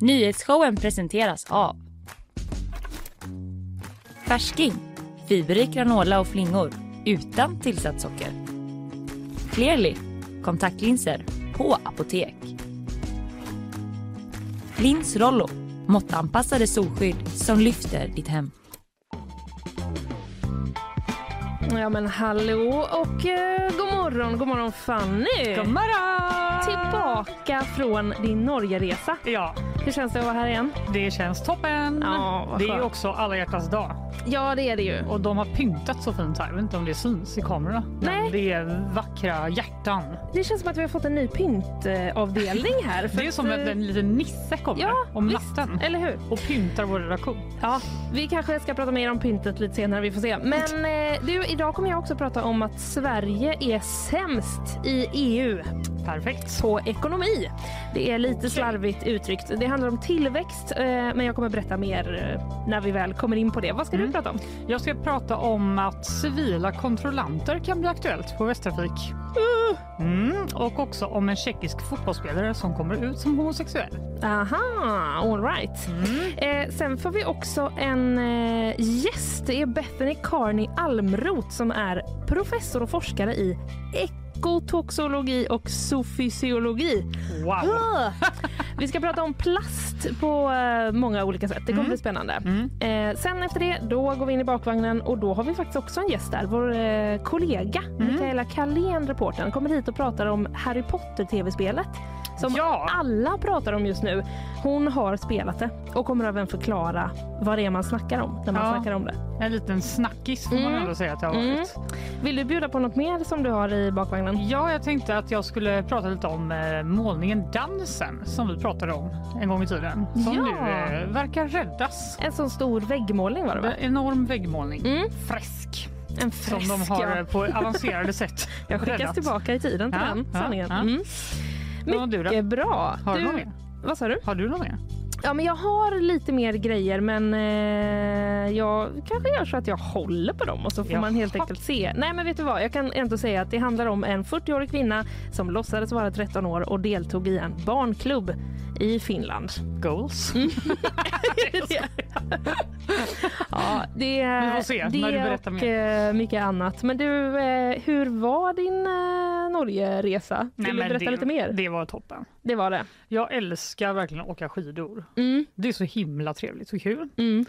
Nyhetsshowen presenteras av Färsking, fiberrik granola och flingor utan tillsatt socker. Clearly, kontaktlinser på apotek. Lins Rollo, måttanpassade solskydd som lyfter ditt hem. Ja men hallå och eh, god morgon, god morgon Fanny! God morgon! Tillbaka från din Norgeresa. Ja, Hur känns det att vara här igen? det känns toppen. Ja, det är också alla hjärtans dag Ja det är det ju. och de har pyntat så fint här. Jag vet inte om det syns i kamerorna. Nej. Men det är vackra hjärtan. Det känns som att vi har fått en ny pyntavdelning här. Det är att, som eh, att en liten nisse kommer Ja, om visst. natten Eller hur? och pyntar vår redaktion. Ja, vi kanske ska prata mer om pyntet lite senare, vi får se. Men eh, du, idag kommer jag också prata om att Sverige är sämst i EU Perfekt. på ekonomi. Det är lite slarvigt uttryckt. Det handlar om tillväxt, eh, men jag kommer berätta mer eh, när vi väl kommer in på det. Vad ska du Mm. prata om? Jag ska prata om att civila kontrollanter kan bli aktuellt på Västtrafik. Mm, och också om en tjeckisk fotbollsspelare som kommer ut som homosexuell. Aha, all right. Eh, sen får vi också en eh, gäst. Det är Bethany Carney Almroth som är professor och forskare i ekotoxologi och zoofysiologi. Wow! Ah! Vi ska prata om plast på eh, många olika sätt. Det kommer bli spännande. Eh, sen efter det då går vi in i bakvagnen och då har vi faktiskt också en gäst där. Vår eh, kollega Mikaela Carlén, reportern, kommer hit och pratar om Harry Potter-tv-spelet som Ja. alla pratar om just nu. Hon har spelat det och kommer även förklara vad det är man snackar om när man Ja. snackar om det. En liten snackis får man Mm. ändå säga att det har Mm. varit. Vill du bjuda på något mer som du har i bakvagnen? Ja, jag tänkte att jag skulle prata lite om eh, målningen Dansen som vi pratade om en gång i tiden. Som Ja. nu eh, verkar räddas. En sån stor väggmålning var det va? En enorm väggmålning. Mm. Fresk. En Som de fresk, har ja. eh, på avancerade sätt Jag skickas räddat. tillbaka i tiden till Ja, den sanningen. ja. Mm. Du? Mycket bra. Har du mer? Vad sa du? Har du något mer? Ja, men jag har lite mer grejer men eh, jag kanske gör så att jag håller på dem och så får Jaha. man helt enkelt se. Nej men vet du vad, jag kan ändå säga att det handlar om en 40-årig kvinna som låtsades vara 13 år och deltog i en barnklubb i Finland. Goals? Mm. ja, det, Vi får se det när du berättar mer. eh, mycket annat. Men du, eh, hur var din eh, Norgeresa? Vill Nej, du berätta det, lite mer? Det var toppen. Det var det. Jag älskar verkligen att åka skidor. Mm, Det är så himla trevligt och kul. mm.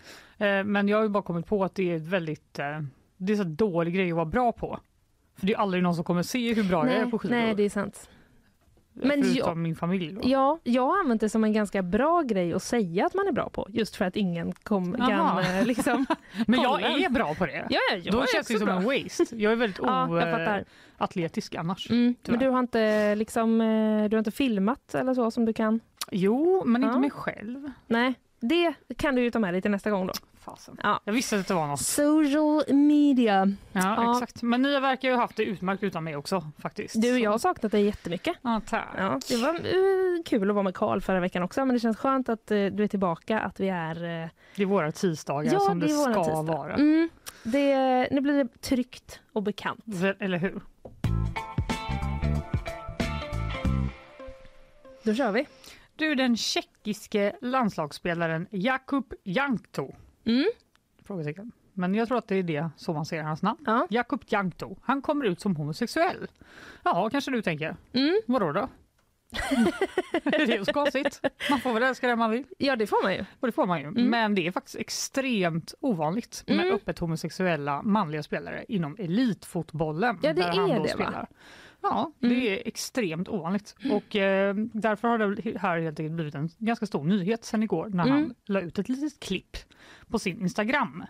Men jag har ju bara kommit på att det är väldigt det är så dålig grej att vara bra på. För det är aldrig någon som kommer se hur bra jag är på skidor. nej, det är sant. Men förutom jag- min familj. Då. Ja, jag har använt det som en ganska bra grej att säga att man är bra på. Just för att ingen kom, kan eh, liksom... Men jag är bra på det. Ja, ja, jag Då är känns det som en bra. waste. Jag är väldigt Ja, oatletisk annars. Mm, men du har inte liksom, eh, du har inte filmat eller så som du kan? Jo, men inte Ja. mig själv. Nej, det kan du ju ta med dig till nästa gång då. Fasen. Ja. Jag visste att det var något. Social media. Ja, Ja. exakt. Men ni verkar ju ha haft det utmärkt utan mig också faktiskt. Du, jag har saknat dig jättemycket. Ja, tack. Ja, det var eh, kul att vara med Karl förra veckan också, men det känns skönt att eh, du är tillbaka, att vi är... Eh, Det är våra tisdagar ja, som det, våra ska tisdag. vara. Mm, det, nu blir det tryggt och bekant. Eller hur? Då kör vi. Du, den tjeckiske landslagsspelaren Jakub Jankto. Mm. Frågetecken. Men jag tror att det är det så man säger hans namn. Ja. Jakub Jankto. Han kommer ut som homosexuell. Ja, kanske du tänker. Mm. Vadå då? det är ju så konstigt. Man får väl älska den man vill. ja, det får man ju. Och det får man ju. Mm. Men det är faktiskt extremt ovanligt med Mm. öppet homosexuella manliga spelare inom elitfotbollen. Ja, det där han är då det, va? Ja, Mm. det är extremt ovanligt. Och eh, därför har det här helt enkelt blivit en ganska stor nyhet sen igår när Mm. han la ut ett litet klipp på sin Instagram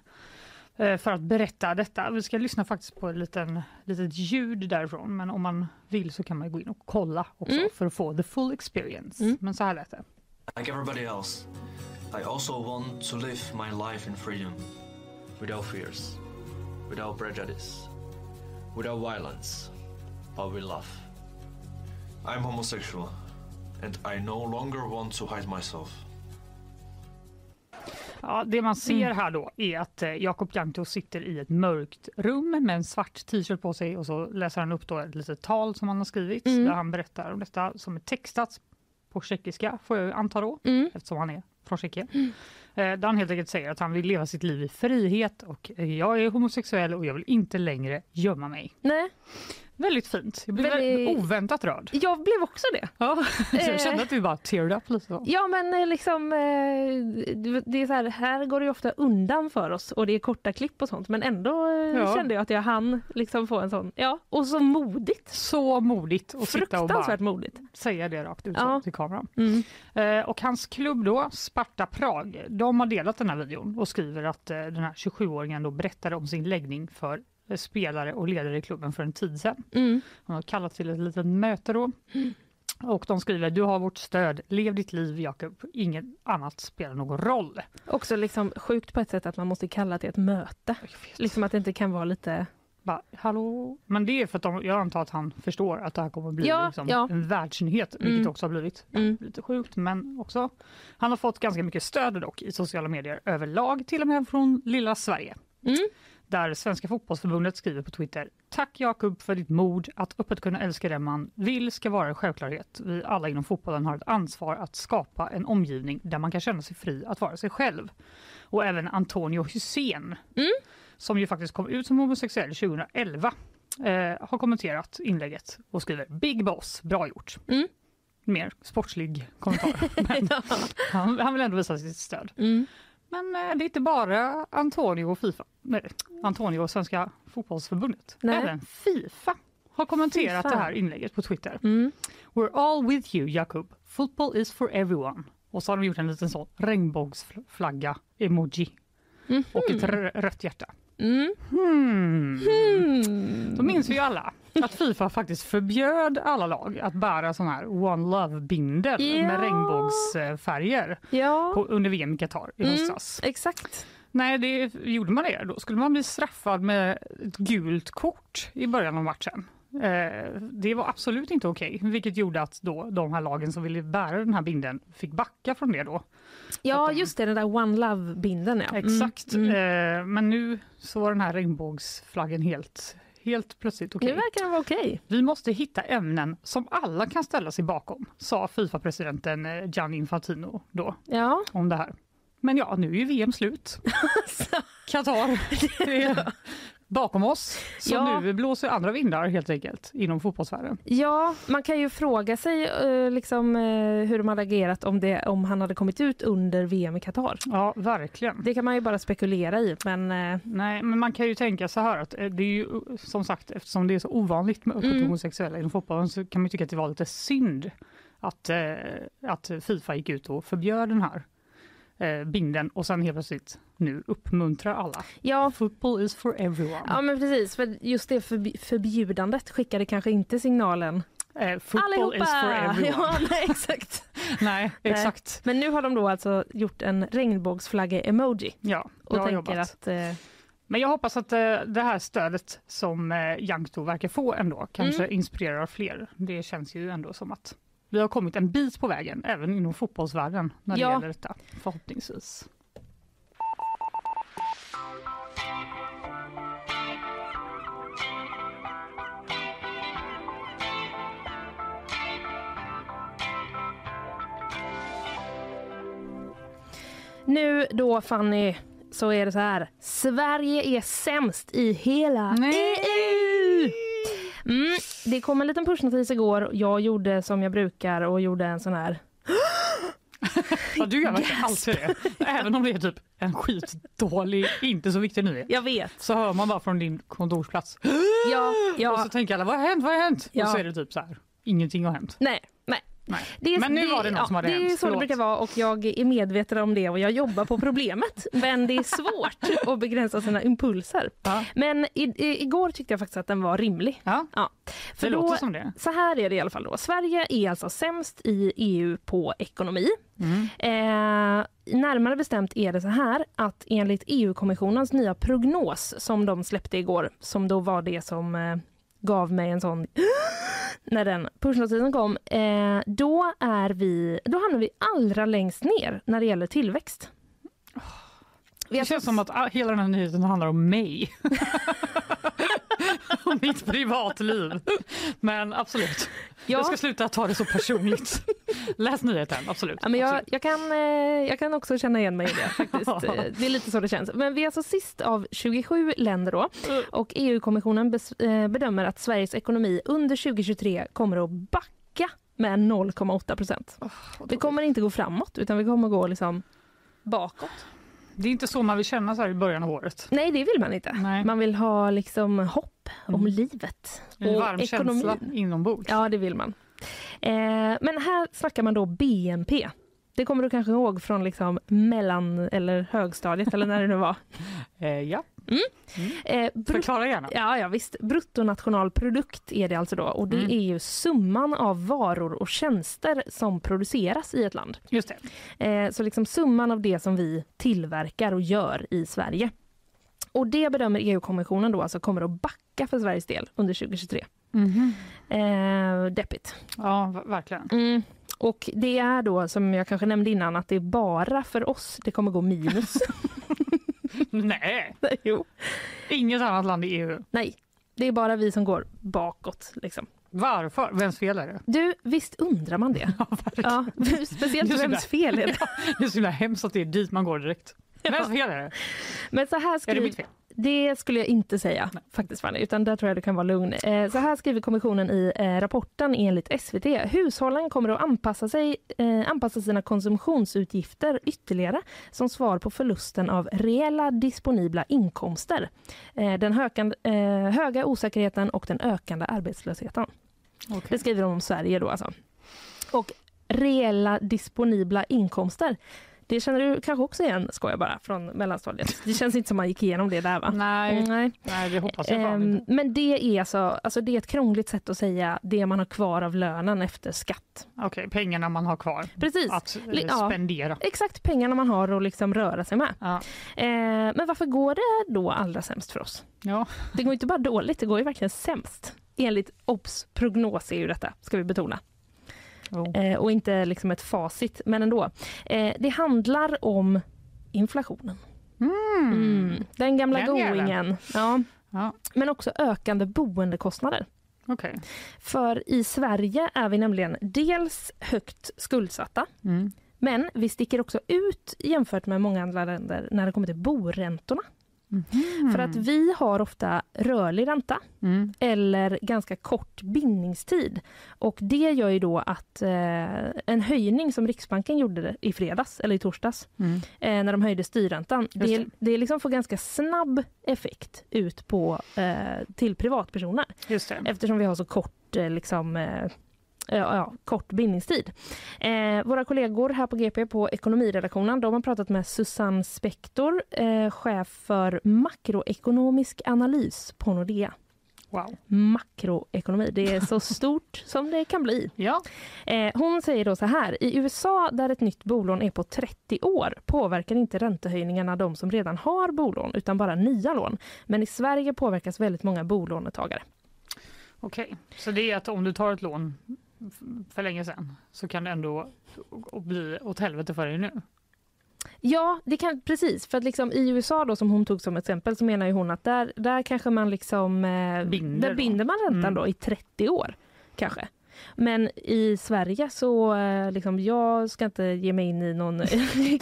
eh, för att berätta detta. Vi ska lyssna faktiskt på ett liten, litet ljud därifrån men om man vill så kan man gå in och kolla också Mm. för att få the full experience. Mm. Men så här lät det. Like everybody else, I also want to live my life in freedom, without fears, without prejudice, without violence, but with love. I'm homosexual, and I no longer want to hide myself. Ja, det man ser Mm. här då är att eh, Jakob Jankto sitter i ett mörkt rum med en svart t-shirt på sig och så läser han upp då ett litet tal som han har skrivit Mm. där han berättar om detta som är textat på tjeckiska får jag anta då, Mm. eftersom han är från Tjeckien. Eh, Där han helt enkelt säger att han vill leva sitt liv i frihet och jag är homosexuell och jag vill inte längre gömma mig. Nej, Väldigt fint. Jag blev Väldigt- oväntat rörd. jag blev också det. Ja, så Eh. jag kände att vi bara teared up lite. Så. Ja men eh, liksom, eh, det- är så här, här går det ju ofta undan för oss och det är korta klipp och sånt men ändå Ja. kände jag att jag hann liksom få en sån, ja och så modigt. Så modigt att sitta och Fruktansvärt modigt. säga det rakt ut Ja. till kameran. Mm. Och hans klubb då, Sparta Prag, de har delat den här videon och skriver att den här 27-åringen då berättade om sin läggning för spelare och ledare i klubben för en tid sedan. Mm. Han har kallat till ett litet möte då. Och de skriver, du har vårt stöd, lev ditt liv Jakob, inget annat spelar någon roll. Också liksom sjukt på ett sätt att man måste kalla till ett möte. Liksom att det inte kan vara lite... Bara, Hallå? Men det är för att de, jag antar att han förstår att det här kommer bli Ja, liksom ja. en världsnyhet, vilket Mm. också har blivit Mm. lite sjukt. Men också, han har fått ganska mycket stöd dock i sociala medier överlag, till och med från lilla Sverige. Mm. Där Svenska fotbollsförbundet skriver på Twitter Tack Jakob för ditt mod. Att öppet kunna älska den man vill ska vara en självklarhet. Vi alla inom fotbollen har ett ansvar att skapa en omgivning där man kan känna sig fri att vara sig själv. Och även Antonio Hussein, Mm. som ju faktiskt kom ut som homosexuell 2011, eh, har kommenterat inlägget och skriver Big Boss, bra gjort. Mm. Mer sportslig kommentar. Men han, han vill ändå visa sitt stöd. Mm. Men eh, det är inte bara Antonio och Fifa, nej, Antonio och Svenska fotbollsförbundet. Nej. Även Fifa har kommenterat Fifa. det här inlägget på Twitter. Mm. We're all with you Jakob. Football is for everyone. Och så har de gjort en liten sån regnbågsflagga-emoji Mhm. och ett rött hjärta. Mm. Hmm. Mm. Då minns vi ju alla att Fifa faktiskt förbjöd alla lag att bära sån här One Love-bindel Ja. med regnbågsfärger Ja, på, under VM i Qatar i Mm. höstas. exakt. Nej, det gjorde man det. Då skulle man bli straffad med ett gult kort i början av matchen. Eh, det var absolut inte okej, vilket gjorde att då, de här lagen som ville bära den här binden fick backa från det då. Ja, de- just det, den där One Love-bindeln. Ja. Mm. Exakt. Mm. Eh, men nu så var den här regnbågsflaggen helt, helt plötsligt okej. Nu verkar vara okej. Vi måste hitta ämnen som alla kan ställa sig bakom, sa Fifa-presidenten eh, Gianni Infantino då Ja. om det här. Men ja, nu är ju VM slut. Qatar bakom oss. Så Ja. nu blåser andra vindar helt enkelt inom fotbollsvärlden. ja, man kan ju fråga sig eh, liksom, eh, hur de hade agerat om, det, om han hade kommit ut under VM i Qatar. Ja, verkligen. Det kan man ju bara spekulera i, men eh, Nej, men man kan ju tänka så här att det är ju som sagt eftersom det är så ovanligt med öppet Mm. homosexuella inom fotbollen så kan man tycka att det var lite synd att, att Fifa gick ut och förbjöd den här eh, binden och sen helt plötsligt nu uppmuntrar alla. ja, Football is for everyone. ja men precis. För just det förbi- förbjudandet skickade kanske inte signalen. Eh, football Allihopa! is for everyone. Ja, nej, exakt. Nej, exakt. Men nu har de då alltså gjort en regnbågsflagga-emoji Ja, och tänker jobbat. att eh, Men jag hoppas att eh, det här stödet som eh, verkar få ändå kanske Mm. inspirerar fler. Det känns ju ändå som att vi har kommit en bit på vägen även inom fotbollsvärlden när det Ja. gäller detta, förhoppningsvis. Nu då Fanny så är det så här. Sverige är sämst i hela Nej. EU! Mm, det kom en liten pushnotis igår. Jag gjorde som jag brukar och gjorde en sån här. Ja, du gör verkligen alltid det. Även om det är typ en skitdålig, inte så viktig nyhet. Jag vet. Så hör man bara från din kontorsplats. Ja, Och ja. så tänker alla, vad har hänt, vad har hänt? Ja. Och så är det typ så här, ingenting har hänt. Nej, nej. Det är, Men nu var det något som hade Det är hänt. så det Förlåt. brukar vara och jag är medveten om det och jag jobbar på problemet. Men det är svårt att begränsa sina impulser. Ja. Men i, i, igår tyckte jag faktiskt att den var rimlig. Ja, Ja. det För då, låter som det. så här är det i alla fall då. Sverige är alltså sämst i EU på ekonomi. Mm. Eh, närmare bestämt är det så här att enligt EU-kommissionens nya prognos som de släppte igår, som då var det som eh, gav mig en sån när den pushnotisen kom, eh, då, är vi, då hamnar vi allra längst ner när det gäller tillväxt. Det känns som att hela den här nyheten handlar om mig. om mitt privatliv. Men absolut, Ja. jag ska sluta ta det så personligt. Läs nyheten, absolut. Ja, men jag, absolut. jag, kan, eh, jag kan också känna igen mig i det faktiskt. Eh, Det är lite så det känns. Men vi är alltså sist av 27 länder då och EU-kommissionen eh, bedömer att Sveriges ekonomi under 2023 kommer att backa med 0,8 procent. Det kommer inte gå framåt utan vi kommer gå liksom bakåt. Det är inte så man vill känna så här i början av året. Nej, det vill man inte. Nej. Man vill ha liksom hopp om Mm. livet En och varm ekonomin. känsla inombords. Ja, det vill man. Eh, men här snackar man då BNP. Det kommer du kanske ihåg från liksom mellan eller högstadiet eller när det nu var. Eh, ja. Eh, brut- Förklara gärna. ja, ja, visst. Bruttonationalprodukt är det alltså då och det Mm. är ju summan av varor och tjänster som produceras i ett land. Just det. Eh, så liksom summan av det som vi tillverkar och gör i Sverige. Och det bedömer EU-kommissionen då alltså kommer att backa för Sveriges del under 2023. Eh, deppigt. Ja, verkligen. Mm. Och det är då som jag kanske nämnde innan att det är bara för oss det kommer gå minus. Nej, jo. inget annat land i EU. Nej, det är bara vi som går bakåt. Liksom. Varför? Vems fel är det? Du, visst undrar man det? Ja. Ja, speciellt det vems fel är det? Det är så hemskt att det är dit man går direkt. Vems fel är det? Men så här Är det skriver, mitt fel? Det skulle jag inte säga faktiskt Fanny, utan där tror jag du kan vara lugn. Eh, så här skriver kommissionen i eh, rapporten enligt SVT. Hushållen kommer att anpassa, sig, eh, anpassa sina konsumtionsutgifter ytterligare som svar på förlusten av reella disponibla inkomster. Den hökande, höga osäkerheten och den ökande arbetslösheten. Det skriver de om Sverige då alltså. Och reella disponibla inkomster. Det känner du kanske också igen, skojar bara, från mellanstadiet. Det känns inte som man gick igenom det där va? Nej, Nej. nej, det hoppas jag fan Ehm, inte. men det är alltså, alltså det är ett krångligt sätt att säga det man har kvar av lönen efter skatt. Okej, pengarna man har kvar Precis. att eh, Li- ja. spendera. Exakt pengarna man har att liksom röra sig med. Ja. Eh, men varför går det då allra sämst för oss? Ja. Det går inte bara dåligt, det går ju verkligen sämst. Enligt OBS prognos är ju detta, ska vi betona. Oh. Eh, och inte liksom ett facit, men ändå. Eh, det handlar om inflationen. Mm. Den gamla Den jäveln. goingen. Ja. Ja. Men också ökande boendekostnader. Okej. För i Sverige är vi nämligen dels högt skuldsatta Mm. men vi sticker också ut jämfört med många andra länder när det kommer till boräntorna. För att vi har ofta rörlig ränta Mm. eller ganska kort bindningstid. Och det gör ju då att eh, en höjning som Riksbanken gjorde i fredags eller i torsdags Mm. eh, när de höjde styrräntan. Det, det. det liksom får ganska snabb effekt ut på, eh, till privatpersoner eftersom vi har så kort, eh, liksom, eh, ja, kort bindningstid. Eh, våra kollegor här på GP på ekonomiredaktionen de har pratat med Susanne Spektor, eh, chef för makroekonomisk analys på Nordea. Wow. Makroekonomi, det är så stort som det kan bli. Ja. Eh, hon säger då så här, i USA där ett nytt bolån är på 30 år påverkar inte räntehöjningarna de som redan har bolån utan bara nya lån. Men i Sverige påverkas väldigt många bolånetagare. Okej, så det är att om du tar ett lån för länge sedan så kan det ändå bli åt helvete för dig nu. Ja, det kan, precis. För att liksom i USA då som hon tog som exempel så menar hon att där, där kanske man liksom eh, Binder där då. binder man räntan Mm. då i 30 år kanske. Men i Sverige så eh, liksom, jag ska inte ge mig in i någon Det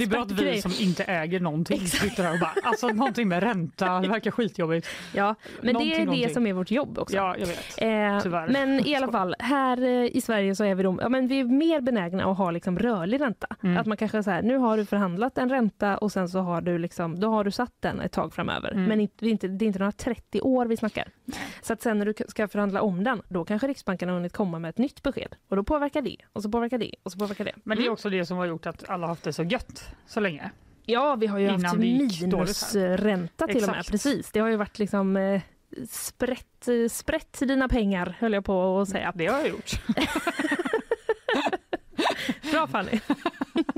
är bra att vi som inte äger någonting sitter här och bara, alltså någonting med ränta, det verkar skitjobbigt. Ja, men det Någonting, är det någonting. som är vårt jobb också. Ja, jag vet. Eh, Tyvärr. men i alla fall, här eh, i Sverige så är vi, ja, men vi är mer benägna att ha liksom rörlig ränta. Mm. Att man kanske så här, nu har du förhandlat en ränta och sen så har du, liksom, då har du satt den ett tag framöver. Mm. Men det, är inte, det är inte några 30 år vi snackar. Så att sen när du ska förhandla om den, då kanske Riksbanken har hunnit komma med ett nytt besked. Och då påverkar det, och så påverkar det, och så påverkar det. Men det är Mm. också det som har gjort att alla har haft det så gött så länge. Ja, vi har ju Innan haft minusränta till och med. Exakt. Precis, det har ju varit liksom eh, sprätt, eh, sprätt dina pengar, höll jag på att säga. Det har jag gjort. Bra Fanny.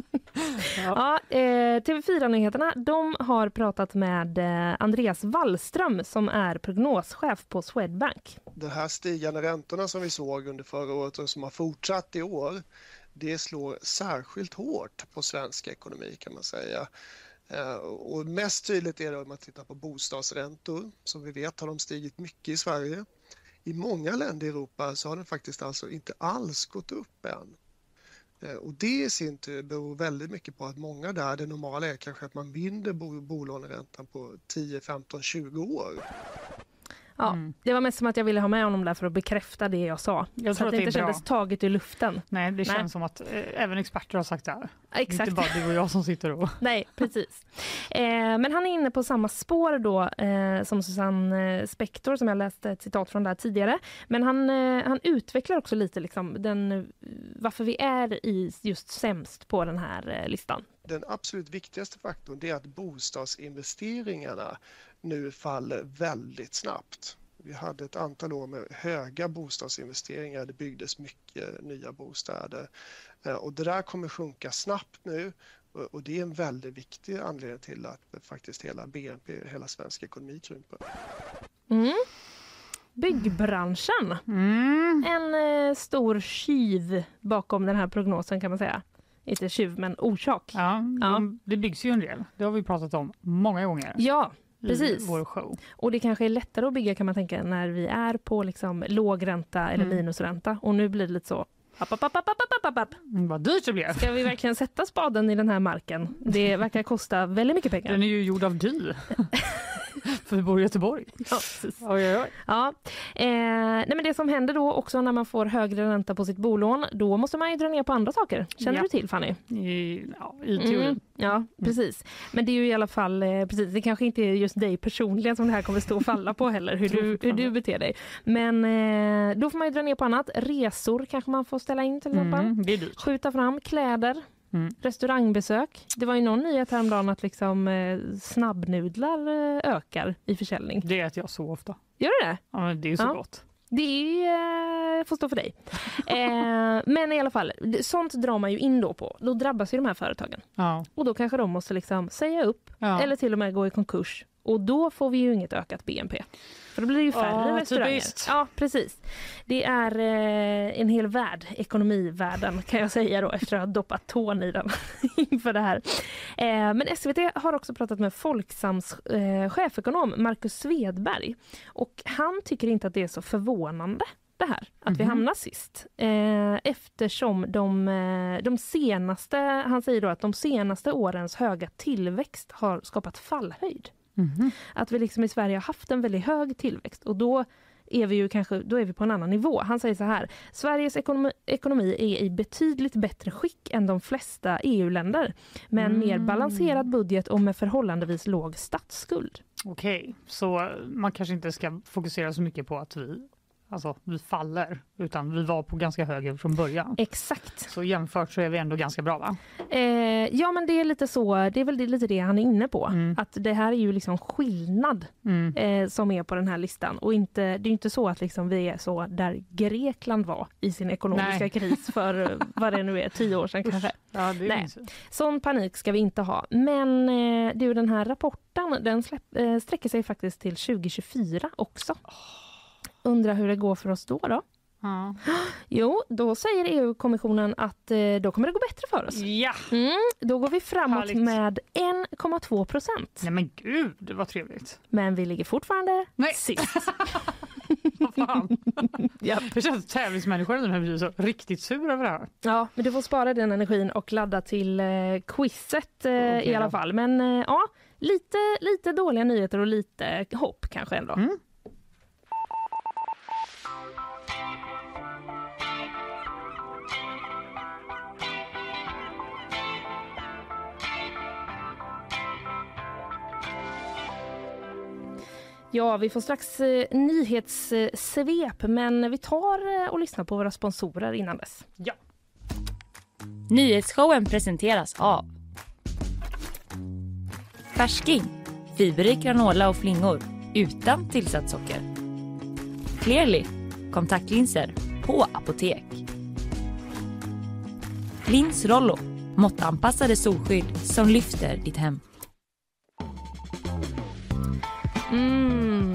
Ja. ja, eh, TV4-nyheterna de har pratat med eh, Andreas Wallström som är prognoschef på Swedbank. De här stigande räntorna som vi såg under förra året och som har fortsatt i år, det slår särskilt hårt på svensk ekonomi kan man säga. Eh, och mest tydligt är det om man tittar på bostadsräntor. Som vi vet har de stigit mycket i Sverige. I många länder i Europa så har den faktiskt alltså inte alls gått upp än. Eh, och det i sin tur beror väldigt mycket på att många där, det normala är kanske att man binder bolåneräntan på 10, 15, 20 år. Ja, mm. Det var mest som att jag ville ha med honom där för att bekräfta det jag sa. Jag så att, det inte kändes taget ur luften. Nej, det känns som att eh, även experter har sagt det här. Exakt. Inte bara du och jag som sitter och... Nej, precis. Eh, men han är inne på samma spår då eh, som Susanne eh, Spektor som jag läste ett citat från där tidigare. Men han, eh, han utvecklar också lite liksom den, varför vi är i just sämst på den här eh, listan. Den absolut viktigaste faktorn är att bostadsinvesteringarna nu faller väldigt snabbt. Vi hade ett antal år med höga bostadsinvesteringar. Det byggdes mycket nya bostäder eh, och det där kommer sjunka snabbt nu och det är en väldigt viktig anledning till att faktiskt hela BNP, hela svensk ekonomi krymper. Mm. Byggbranschen. Mm. En eh, stor tjuv bakom den här prognosen kan man säga. Inte tjuv men orsak. Ja, ja. Det byggs ju en del. Det har vi pratat om många gånger. Ja, Precis. vår show. Och det kanske är lättare att bygga kan man tänka när vi är på liksom låg ränta eller mm. minusränta. Och nu blir det lite så App, app, app, app, app, mm, Vad dyrt det blev. Ska vi verkligen sätta spaden i den här marken? Det verkar kosta väldigt mycket pengar. Den är ju gjord av dy. För vi bor i Göteborg. Ja, oj, oj, oj. Ja. Eh, nej, men det som händer då också när man får högre ränta på sitt bolån, då måste man ju dra ner på andra saker. Känner ja. du till Fanny? I, ja, i teorin. Mm, ja, mm. precis. Men det är ju i alla fall, eh, precis, det kanske inte är just dig personligen som det här kommer stå och falla på heller, hur du, hur du beter dig. Men eh, då får man ju dra ner på annat. Resor kanske man får ställa in till exempel. Mm. Skjuta fram kläder. Mm. Restaurangbesök. Det var ju någon nyhet häromdagen att liksom, eh, snabbnudlar eh, ökar i försäljning. Det äter jag så ofta. Gör du det? Ja, det är så ja. gott. Det eh, får stå för dig. eh, men i alla fall, sånt drar man ju in då på. Då drabbas ju de här företagen. Ja. Och då kanske de måste liksom säga upp ja. eller till och med gå i konkurs och då får vi ju inget ökat BNP. För då blir det ju färre ja, restauranger. Typiskt. Ja, precis. Det är eh, en hel värld, ekonomivärlden kan jag säga då efter att ha doppat tån i den inför det här. Eh, men SVT har också pratat med Folksams eh, chefekonom Marcus Svedberg och han tycker inte att det är så förvånande det här, att mm -hmm. vi mhm. hamnar sist. Eh, eftersom de, eh, de senaste, han säger då att de senaste årens höga tillväxt har skapat fallhöjd. Mm. Att vi liksom i Sverige har haft en väldigt hög tillväxt och då är vi ju kanske då är vi på en annan nivå. Han säger så här. Sveriges ekonomi, ekonomi är i betydligt bättre skick än de flesta EU-länder med en mm. mer balanserad budget och med förhållandevis låg statsskuld. Okej, okay. så man kanske inte ska fokusera så mycket på att vi alltså, vi faller, utan vi var på ganska hög från början. Exakt. Så jämfört så är vi ändå ganska bra va? Eh, ja men det är lite så, det är väl lite det han är inne på. Mm. Att det här är ju liksom skillnad mm. eh, som är på den här listan. Och inte, det är inte så att liksom vi är så där Grekland var i sin ekonomiska Nej. kris för vad det nu är, tio år sedan kanske. Ja, det Nej. Sån panik ska vi inte ha. Men eh, du, den här rapporten den släpp, eh, sträcker sig faktiskt till 2024 också. Oh. Undrar hur det går för oss då? då? Ja. Jo, då säger EU-kommissionen att eh, då kommer det gå bättre för oss. Ja! Mm, då går vi framåt Härligt. med 1,2 procent. Nej men gud, det var trevligt. Men vi ligger fortfarande Nej. sist. Vad fan? ja. Det känns tävlingsmänniskor nu blir så riktigt sur över det här. Ja, men du får spara den energin och ladda till eh, quizet eh, okay, i alla fall. Men eh, ja, lite, lite dåliga nyheter och lite hopp kanske ändå. Mm. Ja, vi får strax eh, nyhetssvep, men vi tar eh, och lyssnar på våra sponsorer innan dess. Ja. Nyhetsshowen presenteras av Färsking, fiberrik granola och flingor utan tillsatt socker. Clearly, kontaktlinser på apotek. Lins Rollo, måttanpassade solskydd som lyfter ditt hem. Mm,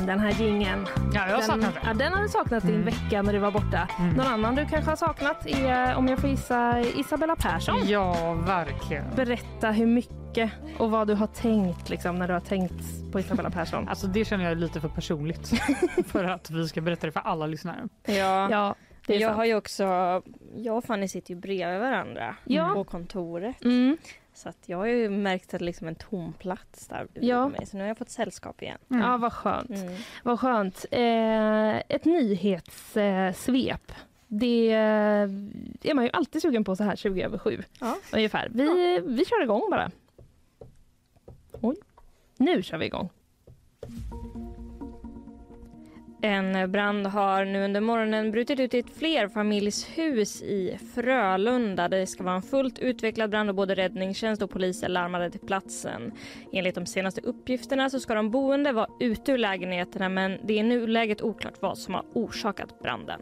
den här gingen. Ja, jag har Den, saknat ja, den har du saknat i en Mm. vecka när du var borta. Mm. Någon annan du kanske har saknat är, om jag får gissa, Isabella Persson. Ja, verkligen. Berätta hur mycket och vad du har tänkt liksom, när du har tänkt på Isabella Persson. Alltså det känner jag är lite för personligt för att vi ska berätta det för alla lyssnare. Ja. Ja, jag sant. har ju också, jag och Fanny sitter ju bredvid varandra Ja. på kontoret. Mm. Så att jag har ju märkt att det liksom en tom plats där Ja. mig. Så nu har jag fått sällskap igen. Mm. Ja, vad skönt. Mm. Vad skönt. Eh, ett nyhetssvep. Det eh, är man ju alltid sugen på så här 20 över 7 Ja. ungefär. Vi, vi kör igång bara. Oj. Nu kör vi igång. En brand har nu under morgonen brutit ut i ett flerfamiljshus i Frölunda. Det ska vara en fullt utvecklad brand och både räddningstjänst och polis är larmade till platsen. Enligt de senaste uppgifterna så ska de boende vara ute ur lägenheterna men det är i nuläget oklart vad som har orsakat branden.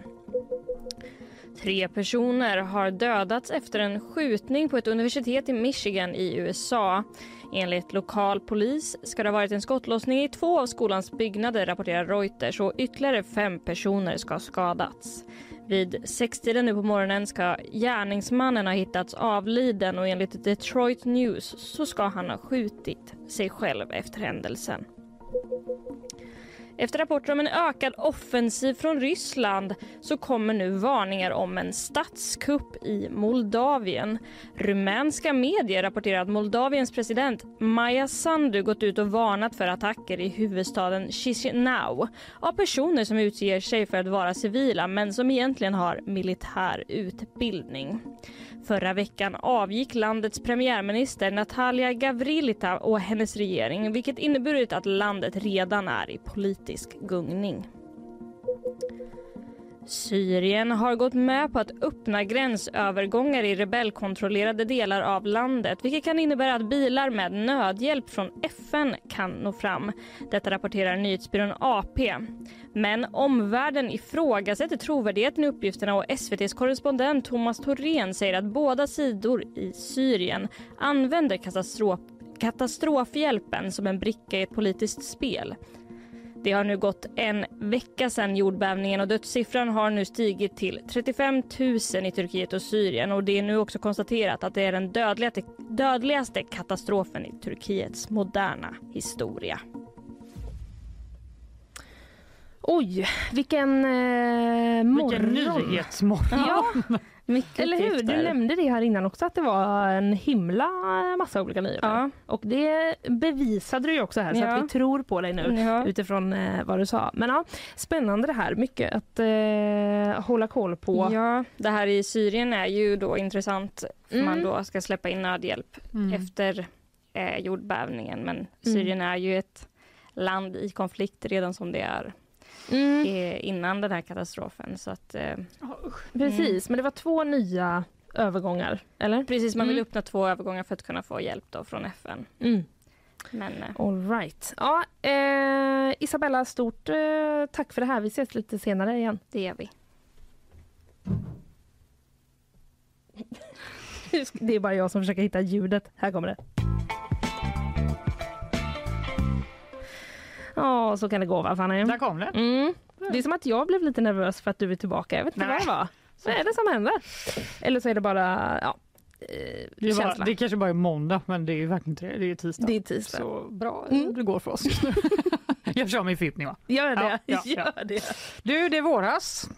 Tre personer har dödats efter en skjutning på ett universitet i Michigan i USA. Enligt lokal polis ska det ha varit en skottlossning i två av skolans byggnader, rapporterar Reuters och ytterligare fem personer ska ha skadats. Vid sextiden nu på morgonen ska gärningsmannen ha hittats avliden och enligt Detroit News så ska han ha skjutit sig själv efter händelsen. Efter rapporter om en ökad offensiv från Ryssland så kommer nu varningar om en statskupp i Moldavien. Rumänska medier rapporterar att Moldaviens president Maja Sandu gått ut och varnat för attacker i huvudstaden Chisinau av personer som utger sig för att vara civila men som egentligen har militär utbildning. Förra veckan avgick landets premiärminister Natalia Gavrilita och hennes regering vilket inneburit att landet redan är i politisk gungning. Syrien har gått med på att öppna gränsövergångar i rebellkontrollerade delar av landet vilket kan innebära att bilar med nödhjälp från FN kan nå fram. Detta rapporterar nyhetsbyrån AP. Men omvärlden ifrågasätter trovärdigheten i uppgifterna och SVTs korrespondent Thomas Thorén säger att båda sidor i Syrien använder katastrof katastrofhjälpen som en bricka i ett politiskt spel. Det har nu gått en vecka sedan jordbävningen och dödssiffran har nu stigit till 35 000 i Turkiet och Syrien och det är nu också konstaterat att det är den dödligaste, dödligaste katastrofen i Turkiets moderna historia. Oj, vilken eh, morgon. Vilken nyhetsmorgon. Ja, Mycket eller hur? Du nämnde det här innan också att det var en himla massa olika nyheter. Ja. Och det bevisade du ju också här så Ja. att vi tror på dig nu. Ja. utifrån eh, vad du sa. Men ja, spännande det här. Mycket att eh, hålla koll på. Ja, det här i Syrien är ju då intressant. För Mm. Man då ska släppa in nödhjälp Mm. efter eh, jordbävningen. Men Syrien är ju ett land i konflikt redan som det är Mm, eh, innan den här katastrofen. Så att, eh, precis, men det var två nya övergångar, eller? precis, man vill Mm. öppna två övergångar för att kunna få hjälp då från FN. Mm. Men eh, All right. Ja, eh, Isabella, stort eh, tack för det här. Vi ses lite senare igen. det gör vi. Det är bara jag som försöker hitta ljudet. Här kommer det. Ja, så kan det gå va Fanny? Där kom det. Mm. Det är som att jag blev lite nervös för att du är tillbaka. Jag vet inte Nej. vad det var. Vad är det som händer? Eller så är det bara ja, eh, Det, är bara, det kanske bara är måndag men det är ju verkligen inte det. Det är tisdag. Det är tisdag. Så bra Mm. det går för oss just nu. Jag kör min förgiftning va? Gör det. Ja, ja, Gör det. Du, det är våras.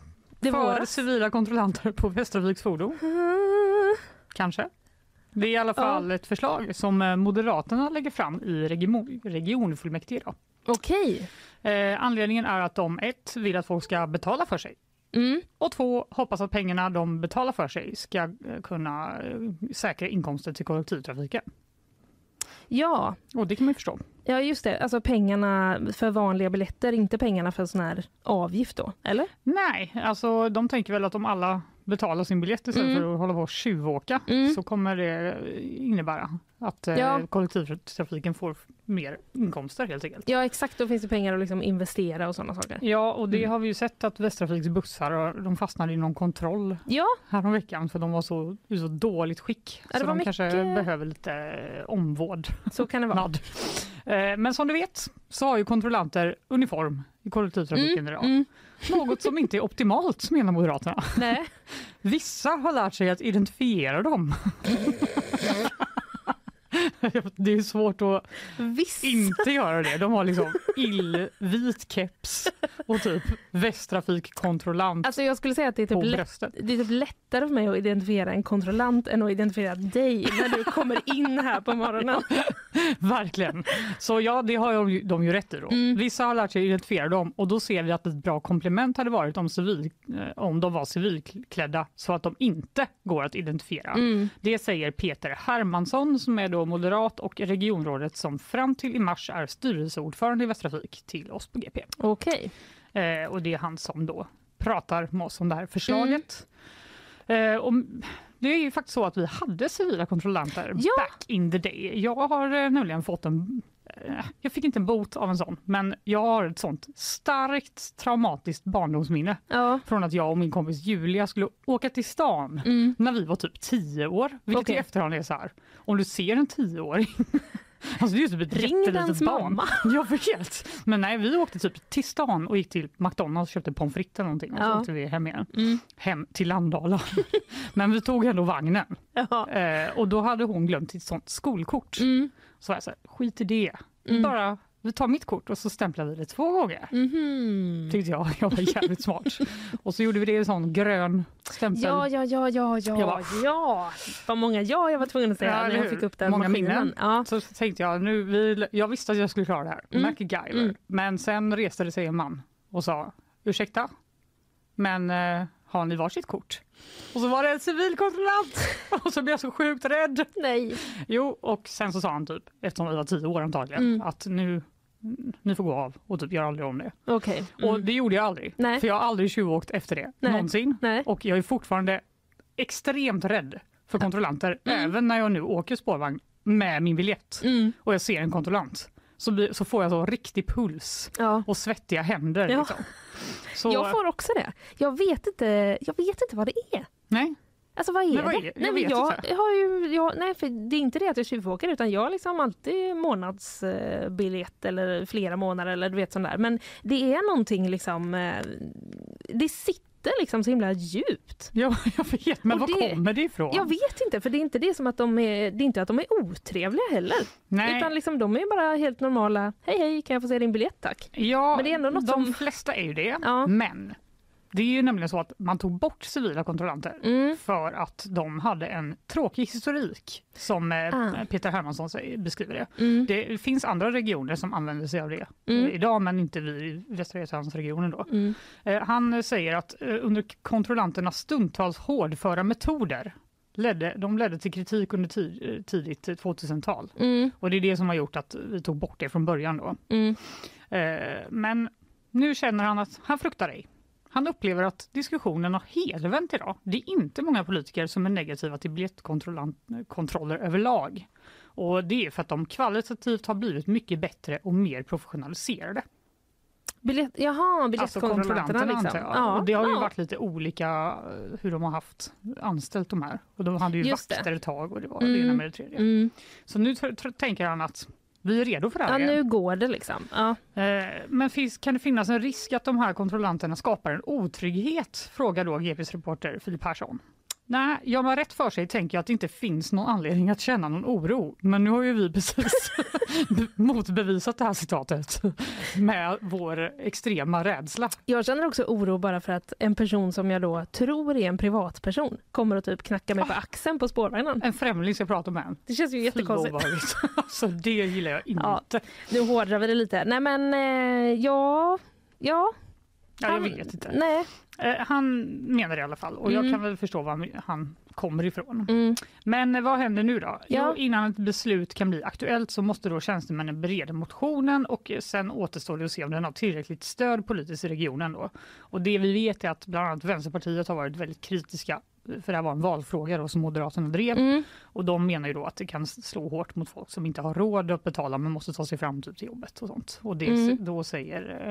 Det är för våras. civila kontrollanter på Västerviks fordon. Kanske. Det är i alla fall ett förslag som eh, Moderaterna lägger fram i region, regionfullmäktige. Då. Okej. Eh, anledningen är att de ett vill att folk ska betala för sig Mm. och två hoppas att pengarna de betalar för sig ska eh, kunna eh, säkra inkomster till kollektivtrafiken. Ja. Och det kan man förstå. Ja, just det. Alltså pengarna för vanliga biljetter, inte pengarna för sån här avgift då, eller? Nej, alltså de tänker väl att om alla betalar sin biljett istället Mm. för att hålla på och tjuvåka Mm. så kommer det innebära att eh, Ja. kollektivtrafiken får mer inkomster helt enkelt. Ja, exakt. Då finns det pengar att liksom investera och sådana saker. Ja, och det Mm. har vi ju sett att Västtrafiks bussar de fastnade i någon kontroll Ja, häromveckan för de var så, i så dåligt skick. Ja, så de kanske mycket- behöver lite eh, omvård. så kan det vara. Eh, Men som du vet så har ju kontrollanter uniform i kollektivtrafiken idag. Mm. Något som inte är optimalt menar Moderaterna. Nej. Vissa har lärt sig att identifiera dem. Det är svårt att Visst. inte göra det. De har liksom illvit keps och typ västtrafikkontrollant Alltså jag skulle säga att det är, typ lätt, det är typ lättare för mig att identifiera en kontrollant än att identifiera dig när du kommer in här på morgonen. Verkligen. Så ja, det har ju- de ju rätt i då. Mm. Vissa har lärt sig identifiera dem och då ser vi att ett bra komplement hade varit om, civil, eh, om de var civilklädda så att de inte går att identifiera. Mm. Det säger Peter Hermansson som är då moderat och regionrådet som fram till i mars är styrelseordförande i Västtrafik till oss på GP. Okej. Eh, och det är han som då pratar med oss om det här förslaget. Eh, och det är ju faktiskt så att vi hade civila kontrollanter Ja. back in the day. Jag har eh, nämligen fått en jag fick inte en bot av en sån, men jag har ett sånt starkt traumatiskt barndomsminne Ja. från att jag och min kompis Julia skulle åka till stan Mm. när vi var typ tio år. Vilket Okej. i efterhand är så här, om du ser en tioåring Alltså det är typ ett jättelitet barn. mamma. Jag vet. Men nej, vi åkte typ till stan och gick till McDonalds och köpte pommes frites eller någonting och så Ja. åkte vi hem igen. Mm. Hem till Landala. Men vi tog ändå vagnen. Ja. Eh, och då hade hon glömt sitt sånt skolkort. Mm. Så var jag så här, skit i det. Mm. Bara, vi tar mitt kort och så stämplar vi det två gånger. Mhm. Tyckte jag. Jag var jävligt smart. Och så gjorde vi det i en sån grön stämpel. Ja, ja, ja, ja, ja, Jag bara- ja. Vad många ja jag var tvungen att säga Ja, när jag fick upp den Många maskinen. minnen. Ja. Så tänkte jag, nu, vi, jag visste att jag skulle klara det här. Mm. MacGyver. Mm. Men sen reste det sig en man och sa, ursäkta, men eh, har ni varsitt kort? Och så var det en civilkontrollant och så blev jag så sjukt rädd. Nej. Jo, och sen så sa han typ, eftersom vi var tio år antagligen, Mm. att nu, ni får gå av och typ gör aldrig om det. Och Mm. det gjorde jag aldrig, Nej. för jag har aldrig tjuvåkt efter det, Nej. någonsin. Nej. Och jag är fortfarande extremt rädd för kontrollanter, även när jag nu åker spårvagn med min biljett Mm. och jag ser en kontrollant så, blir, så får jag så riktig puls Ja. och svettiga händer. Ja. Liksom. Så, Jag får också det. Jag vet inte, jag vet inte vad det är. nej, Alltså vad är Men vad det? är? Jag nej, men jag inte. har ju, jag, nej, för det är inte det att jag tjuvåker utan jag har liksom alltid månadsbiljett eller flera månader eller du vet sån där. Men det är någonting liksom, eh, det sitter liksom så himla djupt. jag, jag vet, men Och var det- kommer det ifrån? Jag vet inte för det är inte det som att de är, det är inte att de är otrevliga heller. nej, Utan liksom de är bara helt normala, hej hej kan jag få se din biljett tack? ja, men det är ändå något de som- flesta är ju det, Ja. men det är ju nämligen så att man tog bort civila kontrollanter Mm. för att de hade en tråkig historik som eh, Ah. Peter Hermansson beskriver det. Mm. Det finns andra regioner som använder sig av det Mm. eh, idag, men inte vi i Västra Götalandsregionen. Då. Mm. Eh, Han säger att under kontrollanternas stundtals hårdföra metoder ledde, de ledde till kritik under tid, tidigt 2000-tal. Mm. Och det är det som har gjort att vi tog bort det från början. Då. Mm. Men nu känner han att han fruktar ej. Han upplever att diskussionen har helvänt idag. Det är inte många politiker som är negativa till biljettkontroller överlag. Och det är för att de kvalitativt har blivit mycket bättre och mer professionaliserade. Biljett, jaha, Alltså biljettkontrollanterna kontrollanterna liksom. Ja. Och det har ju ja. varit lite olika eh, hur de har haft anställt de här. Och de hade ju Just det. vakter ett tag och det var Mm. det ena med det tredje. Mm. Så nu tänker han att vi är redo för det här Ja, igen. nu går det liksom. Ja. Eh, Men finns, kan det finnas en risk att de här kontrollanterna skapar en otrygghet? Frågar då GPs reporter Filip Persson. Nej, gör man rätt för sig tänker jag att det inte finns någon anledning att känna någon oro. Men nu har ju vi precis motbevisat det här citatet med vår extrema rädsla. Jag känner också oro bara för att en person som jag då tror är en privatperson kommer att typ knacka mig på axeln på spårvagnen. En främling ska prata med en. Det känns ju jättekonstigt. alltså, det gillar jag inte. Ja. Ja, Nu hårdrar vi det lite. Nej men eh, ja, ja. jag han- vet inte. Nej. Eh, han menar det i alla fall och jag Mm. kan väl förstå var han- kommer ifrån. Mm. Men eh, vad händer nu då? Ja. Jo, innan ett beslut kan bli aktuellt så måste då tjänstemännen bereda motionen och eh, sen återstår det att se om den har tillräckligt stöd politiskt i regionen. Då. Och det vi vet är att bland annat Vänsterpartiet har varit väldigt kritiska för det här var en valfråga då, som Moderaterna drev Mm. och de menar ju då att det kan slå hårt mot folk som inte har råd att betala men måste ta sig fram typ till jobbet och sånt. Och det, Mm. då säger,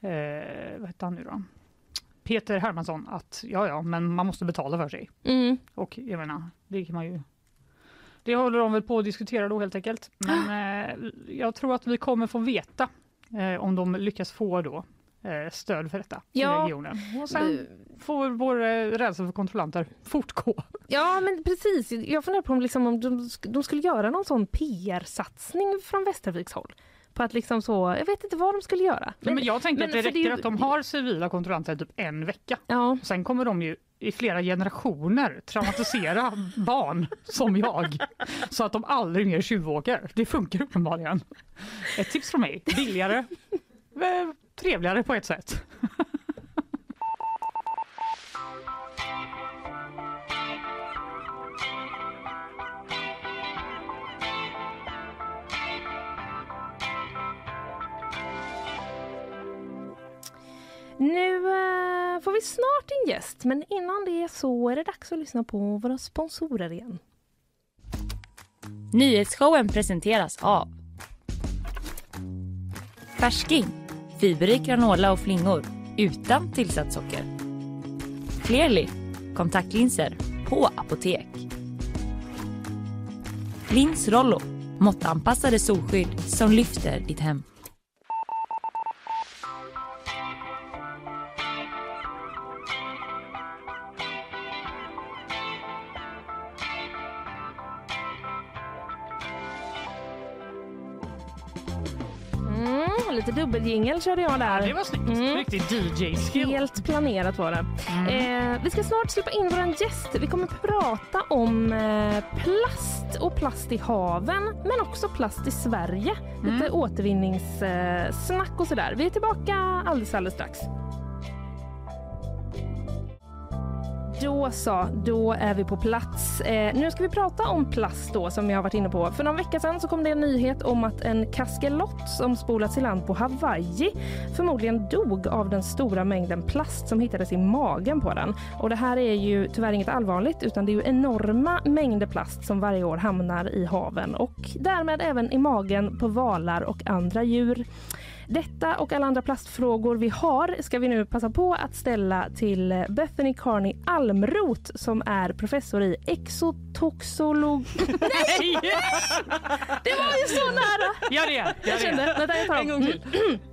eh, vad heter han nu då? Peter Hermansson att ja, ja, men man måste betala för sig. Mm. Och jag menar, det kan man ju det håller de väl på att diskutera då helt enkelt. Men eh, jag tror att vi kommer få veta eh, om de lyckas få då eh, stöd för detta Ja. i regionen. Och sen får vår eh, rädsla för kontrollanter fortgå. Ja, men precis. Jag funderar på om, liksom, om de, de skulle göra någon sån PR-satsning från Västerviks håll. På att liksom så, jag vet inte vad de skulle göra. Men, men jag tänker men att det för det räcker ju- att de har civila kontrollanter typ en vecka. Ja, Sen kommer de ju i flera generationer traumatisera barn som jag så att de aldrig mer tjuvåker. Det funkar uppenbarligen. Ett tips från mig, billigare, eh, trevligare på ett sätt. Snart en gäst, men innan det så är det dags att lyssna på våra sponsorer igen. Nyhetsshowen presenteras av Färsking, fiberrik granola och flingor utan tillsatt socker. Clearly, kontaktlinser på apotek. Lins Rollo, måttanpassade solskydd som lyfter ditt hem. Körde jag där. Det var snyggt. Mm. Riktig DJ-skill. Helt planerat var det. Eh, vi ska snart släppa in vår gäst. Vi kommer prata om eh, plast och plast i haven, men också plast i Sverige. Lite återvinningssnack eh, och sådär. Vi är tillbaka alldeles, alldeles strax. Då så, då är vi på plats. Eh, nu ska vi prata om plast då som vi har varit inne på. För någon vecka sedan så kom det en nyhet om att en kaskelott som spolats i land på Hawaii förmodligen dog av den stora mängden plast som hittades i magen på den. Och det här är ju tyvärr inget allvarligt utan det är ju enorma mängder plast som varje år hamnar i haven och därmed även i magen på valar och andra djur. Detta och alla andra plastfrågor vi har ska vi nu passa på att ställa till Bethany Carney Almroth som är professor i exotoxolog... Nej! Det var ju så nära! Gör det, gör Jag det. kände, vänta jag tar En gång till.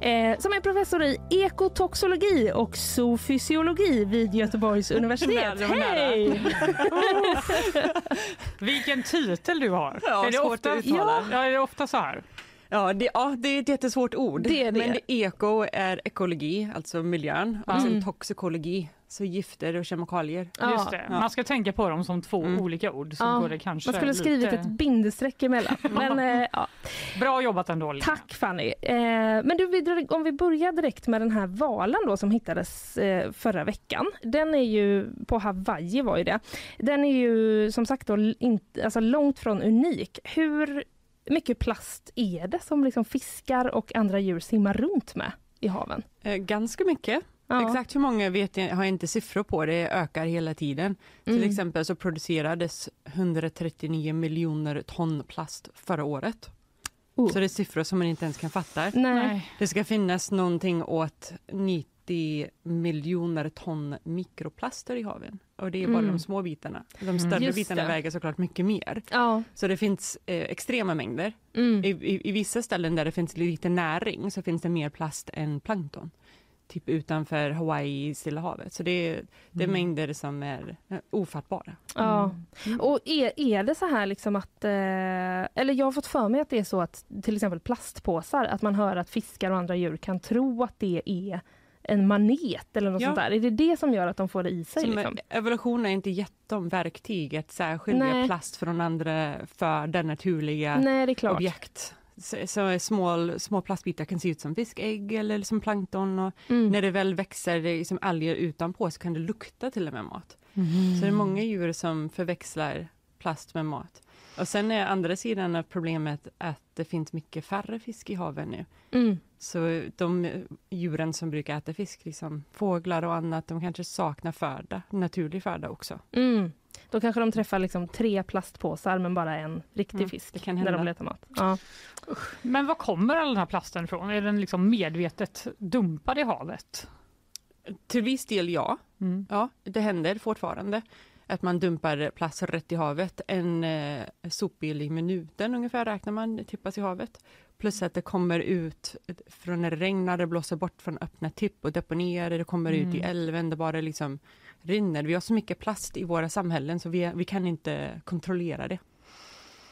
Eh, som är professor i ekotoxologi och zoofysiologi vid Göteborgs universitet. Hej! Vilken titel du har. Ja, är det ofta. Ja, är det ofta så här? Ja det, ja, det är ett jättesvårt ord. Det är det. Men det, eko är ekologi, alltså miljön. Och sen toxikologi, så gifter och kemikalier. Ja. Just det. Ja. Man ska tänka på dem som två Mm. olika ord. Så Ja, går det kanske Man skulle lite... skrivit ett bindestreck emellan. Men, eh, ja. Bra jobbat ändå. Lina. Tack Fanny. Eh, men du, om vi börjar direkt med den här valen då som hittades eh, förra veckan. Den är ju, på Hawaii var ju det. Den är ju som sagt då inte, alltså långt från unik. Hur mycket plast är det som liksom fiskar och andra djur simmar runt med i haven? Eh, ganska mycket. Ja. Exakt hur många vet jag, har jag inte siffror på, det ökar hela tiden. Mm. Till exempel så producerades 139 miljoner ton plast förra året. Oh. Så det är siffror som man inte ens kan fatta. Nej. Nej. Det ska finnas någonting åt 90 miljoner ton mikroplaster i haven. Och det är bara Mm. de små bitarna. De större Just bitarna det. väger såklart mycket mer. Ja. Så det finns eh, extrema mängder. Mm. I, i, I vissa ställen där det finns lite näring så finns det mer plast än plankton. Typ utanför Hawaii, Stilla havet. Så det är, det är Mm. mängder som är eh, ofattbara. Ja. Mm. Och är, är det så här liksom att, eh, eller jag har fått för mig att det är så att till exempel plastpåsar, att man hör att fiskar och andra djur kan tro att det är en manet eller något Ja. sånt där. Är det det som gör att de får det i sig? Som, Liksom? eh, Evolution är inte gett dem verktyg att särskilja Nej. plast från andra föda, naturliga Nej, det är klart. objekt. Så, så små, små plastbitar kan se ut som fiskägg eller som plankton. Och Mm. När det väl växer det som alger utanpå så kan det lukta till och med mat. Så det är många djur som förväxlar plast med mat. Och sen är andra sidan av problemet att det finns mycket färre fisk i haven nu. Mm. Så de djuren som brukar äta fisk, liksom fåglar och annat, de kanske saknar föda, naturlig föda också. Mm. Då kanske de träffar liksom tre plastpåsar men bara en riktig Mm, fisk när de hända. letar mat. Ja. Men var kommer all den här plasten ifrån? Är den liksom medvetet dumpad i havet? Till viss del ja, Mm. ja det händer fortfarande. Att man dumpar plast rätt i havet. En eh, sopbil i minuten ungefär räknar man tippas i havet. Plus att det kommer ut från när det regnar, det blåser bort från öppna tipp och deponier, det kommer mm. ut i mm. älven, det bara liksom rinner. Vi har så mycket plast i våra samhällen så vi, vi kan inte kontrollera det.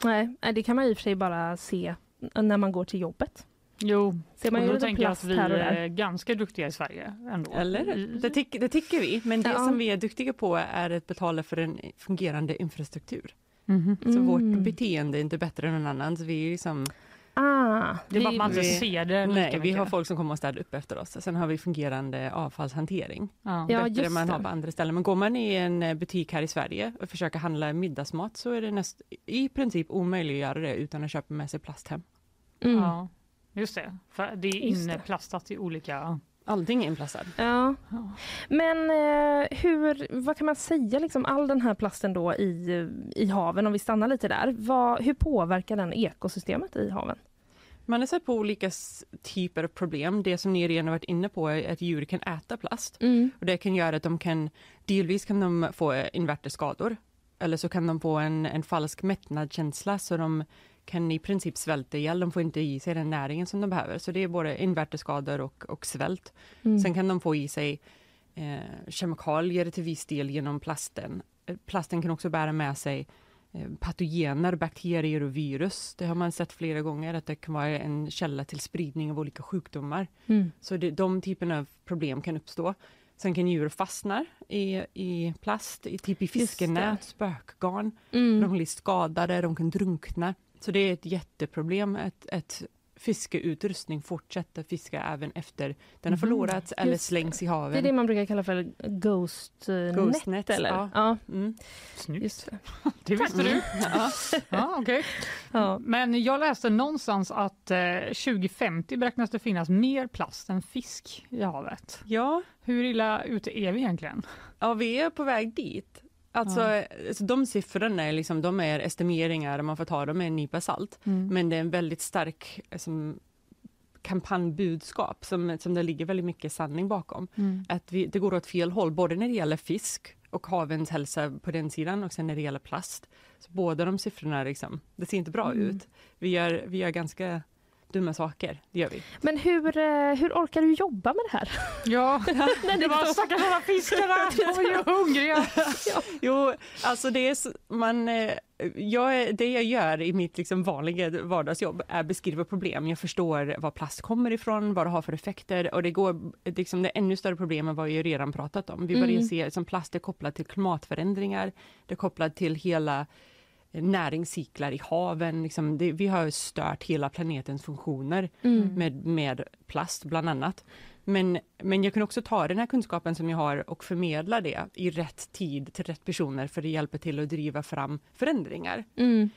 Nej, det kan man i och för sig bara se när man går till jobbet. Jo, Ser man och då tänker jag att vi är ganska duktiga i Sverige. Ändå. Eller? Det, tyck, det tycker vi, men det ja. som vi är duktiga på är att betala för en fungerande infrastruktur. Mm. Så vårt mm. beteende är inte bättre än någon annans. Vi är liksom Ah, det är bara att man inte ser det Nej, vi mycket. har folk som kommer och städar upp efter oss. Sen har vi fungerande avfallshantering. Ja, Bättre än man har på andra ställen. Men går man i en butik här i Sverige och försöker handla middagsmat så är det näst, i princip omöjligt att göra det utan att köpa med sig plast hem. Mm. Ja, just det. För det är inplastat i olika Allting är inplastad. Ja. Men eh, hur, vad kan man säga, liksom, all den här plasten då i, i haven, om vi stannar lite där, vad, hur påverkar den ekosystemet i haven? Man har sett på olika typer av problem. Det som ni redan varit inne på är att djur kan äta plast. Mm. Och det kan göra att de kan, delvis kan de få invärteskador. Eller så kan de få en, en falsk mättnadskänsla så de kan i princip svälta ihjäl. De får inte i sig den näringen som de behöver. Så det är både invärteskador och, och svält. Mm. Sen kan de få i sig eh, kemikalier till viss del genom plasten. Eh, plasten kan också bära med sig eh, patogener, bakterier och virus. Det har man sett flera gånger att det kan vara en källa till spridning av olika sjukdomar. Mm. Så det, de typerna av problem kan uppstå. Sen kan djur fastna i, i plast, i, typ i fiskenät, spökgarn. Mm. De blir skadade, de kan drunkna. Så det är ett jätteproblem att, att fiskeutrustning fortsätter fiska även efter den har mhm. förlorats mm, eller slängs i haven. Det är det man brukar kalla för ghost, ghost net, eller? Ja. ja. Mm. Snyggt. Det. det visste du? ja. ja, okay. ja. Men jag läste någonstans att eh, 2050 beräknas det finnas mer plast än fisk i havet. Ja. Hur illa ute är vi egentligen? Ja, vi är på väg dit. Alltså, ja. alltså de siffrorna är, liksom, de är estimeringar, man får ta dem med en nypa salt. Mm. Men det är en väldigt stark alltså, kampanjbudskap som, som det ligger väldigt mycket sanning bakom. Mm. Att vi, det går åt fel håll, både när det gäller fisk och havens hälsa på den sidan och sen när det gäller plast. Så båda de siffrorna, liksom, det ser inte bra mm. ut. Vi gör, vi gör ganska dumma saker, det gör vi. Men hur, eh, hur orkar du jobba med det här? Ja, det var stackars alla fiskarna, de är ju hungriga. ja. Jo, alltså det är man, eh, jag, det jag gör i mitt liksom vanliga vardagsjobb är att beskriva problem. Jag förstår var plast kommer ifrån, vad det har för effekter och det går, liksom det ännu större problem än vad jag redan pratat om. Vi börjar mm. se som plast är kopplat till klimatförändringar, det är kopplat till hela näringscyklar i haven. Liksom det, vi har stört hela planetens funktioner mm. med, med plast bland annat. Men, men jag kan också ta den här kunskapen som jag har och förmedla det i rätt tid till rätt personer för det hjälper till att driva fram förändringar. Mm.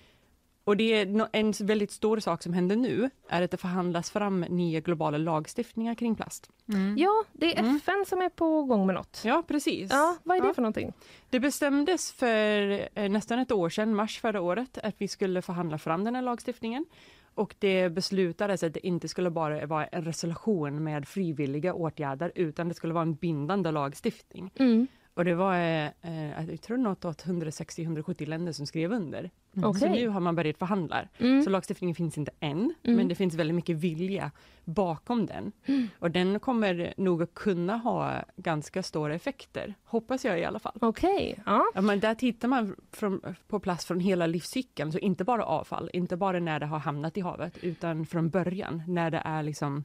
Och det är en väldigt stor sak som händer nu, är att det förhandlas fram nya globala lagstiftningar kring plast. Mm. Ja, det är. FN mm. som är på gång med något. Ja, precis. Ja, vad är det ja. för någonting? Det bestämdes för eh, nästan ett år sedan, mars förra året, att vi skulle förhandla fram den här lagstiftningen. Och det beslutades att det inte skulle bara vara en resolution med frivilliga åtgärder, utan det skulle vara en bindande lagstiftning. Mm. Och det var, eh, jag tror något åt 160-170 länder som skrev under. Mm. Okay. Så nu har man börjat förhandla. Mm. Så lagstiftningen finns inte än, mm. men det finns väldigt mycket vilja bakom den. Mm. Och den kommer nog att kunna ha ganska stora effekter, hoppas jag i alla fall. Okej. Okay. Ja. ja. men där tittar man från, på plats från hela livscykeln, så inte bara avfall, inte bara när det har hamnat i havet, utan från början, när det är liksom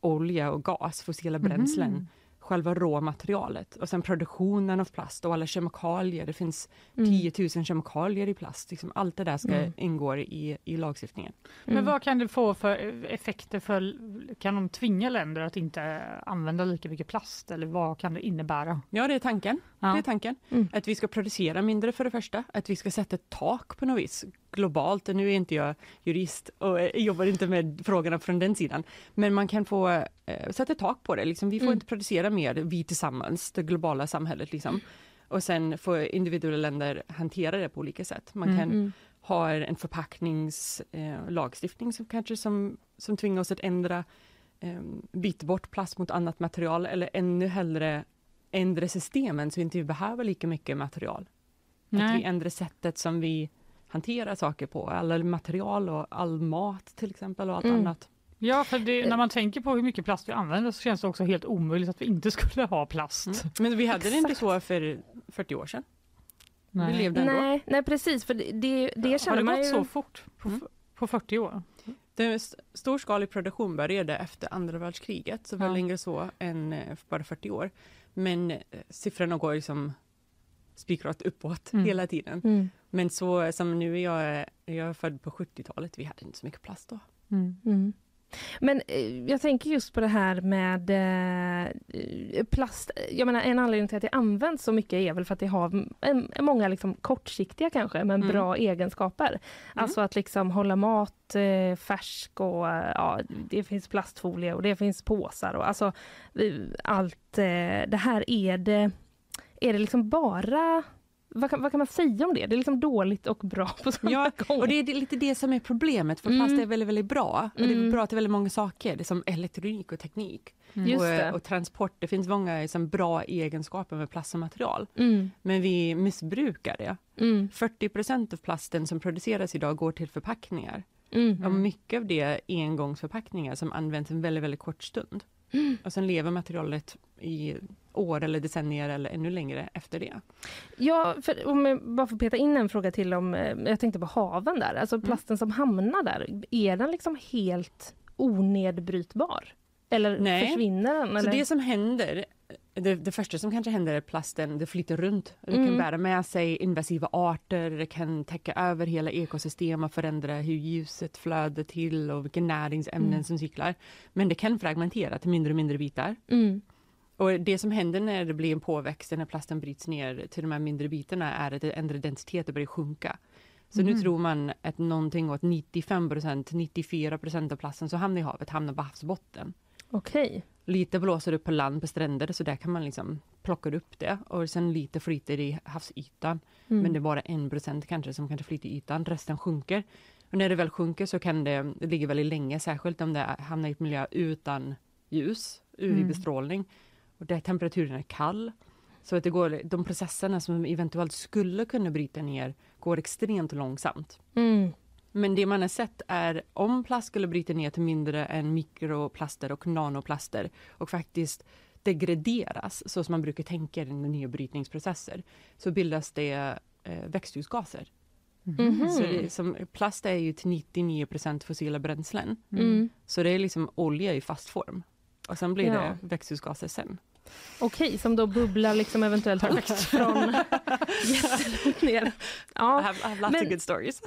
olja och gas, fossila bränslen mm själva råmaterialet och sen produktionen av plast och alla kemikalier. Det finns mm. 10 000 kemikalier i plast. Liksom allt det där ska mm. ingå i, i lagstiftningen. Mm. Men vad kan det få för effekter? För, kan de tvinga länder att inte använda lika mycket plast eller vad kan det innebära? Ja, det är tanken. Ja. Det är tanken. Mm. Att vi ska producera mindre för det första, att vi ska sätta ett tak på något vis globalt. Nu är inte jag jurist och eh, jobbar inte med frågorna från den sidan. Men man kan få eh, sätta tak på det. Liksom, vi får mm. inte producera mer, vi tillsammans, det globala samhället. Liksom. Och sen får individuella länder hantera det på olika sätt. Man kan mm. ha en förpackningslagstiftning eh, som kanske som, som tvingar oss att ändra eh, byta bort plast mot annat material eller ännu hellre ändra systemen så inte vi behöver lika mycket material. Nej. Att vi ändrar sättet som vi hanterar saker på, alla material och all mat till exempel och allt mm. annat. Ja, för det, när man tänker på hur mycket plast vi använder så känns det också helt omöjligt att vi inte skulle ha plast. Mm. Men vi hade det inte så för 40 år sedan. Nej. Vi levde ändå. Nej, nej precis, för det, det, det känner man ju... Har det gått så fort på, mm. på 40 år? Den storskalig produktion började efter andra världskriget, så var ja. längre så än eh, bara 40 år. Men eh, siffrorna går liksom spikrakt uppåt mm. hela tiden. Mm. Men så som nu är jag, jag är född på 70-talet, vi hade inte så mycket plast då. Mm. Men eh, jag tänker just på det här med eh, plast. Jag menar en anledning till att det används så mycket är väl för att det har en, många liksom kortsiktiga kanske men mm. bra egenskaper. Mm. Alltså att liksom hålla mat eh, färsk och ja, det finns plastfolie och det finns påsar och alltså allt det här är det är det liksom bara vad kan, vad kan, man säga om det? Det är liksom dåligt och bra på samma ja, gång. Och det är lite det som är problemet, för plast mm. är väldigt, väldigt bra. Och det är mm. bra till väldigt många saker, det är som elektronik och teknik. Mm. Och, och, transport, det finns många liksom, bra egenskaper med plast som material. Mm. Men vi missbrukar det. 40 mm. av plasten som produceras idag går till förpackningar. Mm. Och mycket av det är engångsförpackningar som används en väldigt, väldigt kort stund. Och sen lever materialet i år eller decennier eller ännu längre efter det. Ja, för, om jag bara får peta in en fråga till om, eh, jag tänkte på haven där, alltså mm. plasten mm. som hamnar där, är den liksom helt onedbrytbar? Eller Nej. försvinner den? Eller? Så det som händer, det, det, första som kanske händer är att plasten det flyter runt. Det mm. kan bära med sig invasiva arter, det kan täcka över hela ekosystem och förändra hur ljuset flödar till och vilka näringsämnen mm. som cyklar. Men det kan fragmentera till mindre och mindre bitar. Mm. Och det som händer när det blir en påväxt, när plasten bryts ner till de här mindre bitarna, är att det ändrar densitet och börjar sjunka. Så mm. nu tror man att någonting åt 95% 94% av plasten som hamnar i havet hamnar på havsbotten. Okej. Okay. Lite blåser upp på land på stränder så där kan man liksom plocka upp det och sen lite flyter i havsytan. Mm. Men det är bara en procent kanske som kanske flyter i ytan, resten sjunker. Och när det väl sjunker så kan det, det ligger väldigt länge, särskilt om det hamnar i ett miljö utan ljus, UV-bestrålning. Mm och där temperaturen är kall. Så att det går, de processerna som eventuellt skulle kunna bryta ner går extremt långsamt. Mm. Men det man har sett är om plast skulle bryta ner till mindre än mikroplaster och nanoplaster och faktiskt degraderas så som man brukar tänka i nya brytningsprocesser så bildas det eh, växthusgaser. Mm. Så det, som, plast är ju till 99% fossila bränslen. Mm. Så det är liksom olja i fast form. Och sen blir ja. det växthusgaser sen. Okej, som då bubblar liksom eventuellt upp från jättelångt ner. Ja. I have, I have lots men... of good stories.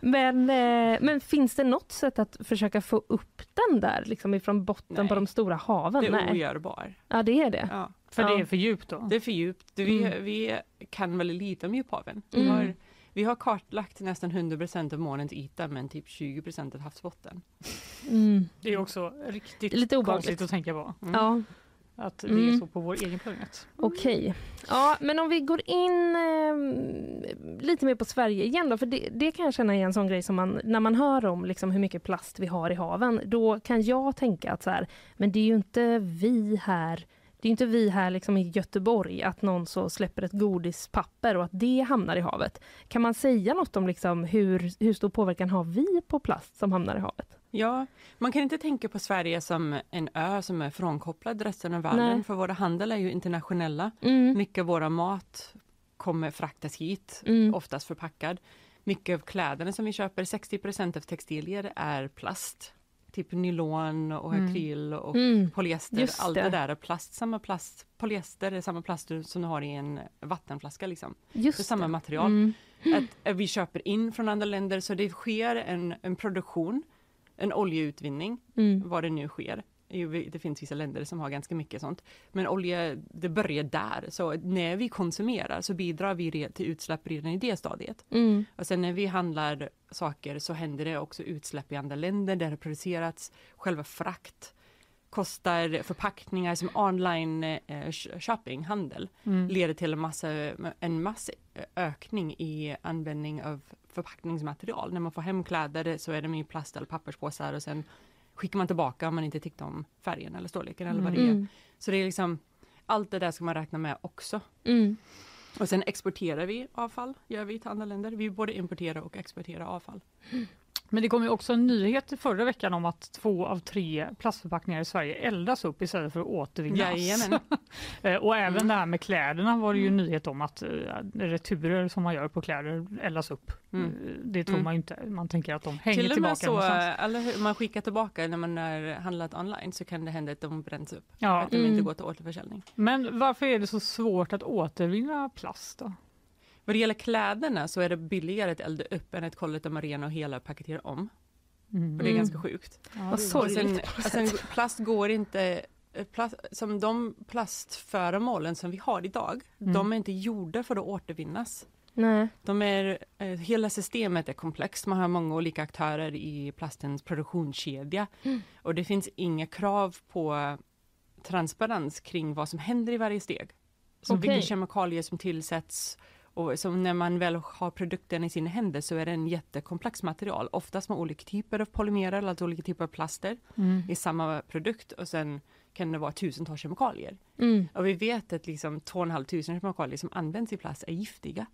men, eh, men finns det något sätt att försöka få upp den där liksom ifrån botten Nej. på de stora haven? Det är Nej. ogörbar. Ja, det är det. Ja. För ja. det är för djupt då? Det är för djupt. Vi, mm. vi kan väldigt lite om djuphaven. Vi mm. har vi har kartlagt nästan 100% av månens yta men typ 20% av havsbotten. Mm. Det är också riktigt Lite konstigt att tänka på. Mm. Ja. Att det mm. är så på vår egen planet. Okej. Okay. Ja, men om vi går in eh, lite mer på Sverige igen då, för det, det kan jag känna är en sån grej som man, när man hör om liksom hur mycket plast vi har i haven, då kan jag tänka att så här, men det är ju inte vi här det är inte vi här liksom i Göteborg att någon så släpper ett godispapper och att det hamnar i havet. Kan man säga något om liksom hur, hur stor påverkan har vi på plast som hamnar i havet? Ja, man kan inte tänka på Sverige som en ö som är frånkopplad resten av världen, Nej. för våra handel är ju internationella. Mm. Mycket av våra mat kommer fraktas hit, mm. oftast förpackad. Mycket av kläderna som vi köper, 60% av textilier är plast typ nylon och mm. akryl och mm. polyester. Allt det. det där är plast, samma plast, polyester är samma plast som du har i en vattenflaska liksom. Just det är samma material. Mm. Att, att, vi köper in från andra länder så det sker en, en produktion, en oljeutvinning, mm. vad det nu sker det finns vissa länder som har ganska mycket sånt. Men olja, det börjar där. Så när vi konsumerar så bidrar vi till utsläpp redan i det stadiet. Mm. Och sen när vi handlar saker så händer det också utsläpp i andra länder där det har producerats. Själva frakt kostar förpackningar som online eh, shopping, handel, mm. leder till en massa, en massa ökning i användning av förpackningsmaterial. När man får hem kläder så är de i plast eller papperspåsar och sen skickar man tillbaka om man inte tyckte om färgen eller storleken eller vad det är. Mm. Så det är liksom allt det där ska man räkna med också. Mm. Och sen exporterar vi avfall, gör vi till andra länder. Vi både importerar och exporterar avfall. Men det kom ju också en nyhet förra veckan om att två av tre plastförpackningar i Sverige eldas upp istället för att återvinnas. Eh, och även Mm. det här med kläderna var det ju en nyhet om att eh, returer som man gör på kläder eldas upp. Mm. Eh, Det tror Mm. man ju inte. Man tänker att de hänger Till och tillbaka med så, någonstans. eller hur, man skickar tillbaka när man har handlat online så kan det hända att de bränns upp. Ja. Att de Mm. inte går till återförsäljning. Men varför är det så svårt att återvinna plast då? Vad det gäller kläderna så är det billigare att elda upp än att kolla att de är rena och hela och paketera om. Mm. Och det är Mm. ganska sjukt. Ja, Vad sorgligt sen, sen plast går inte eh, Plast, som de plastföremålen som vi har idag, Mm. de är inte gjorda för att återvinnas. Nej. De är, eh, hela systemet är komplext, man har många olika aktörer i plastens produktionskedja. Mm. Och det finns inga krav på transparens kring vad som händer i varje steg. Som Okej. vilka kemikalier som tillsätts och som när man väl har produkten i sina händer så är det en jättekomplex material, oftast med olika typer av polymerer, alltså olika typer av plaster Mm. i samma produkt och sen kan det vara tusentals kemikalier. Mm. Och vi vet att liksom 2 tusen kemikalier som används i plast är giftiga.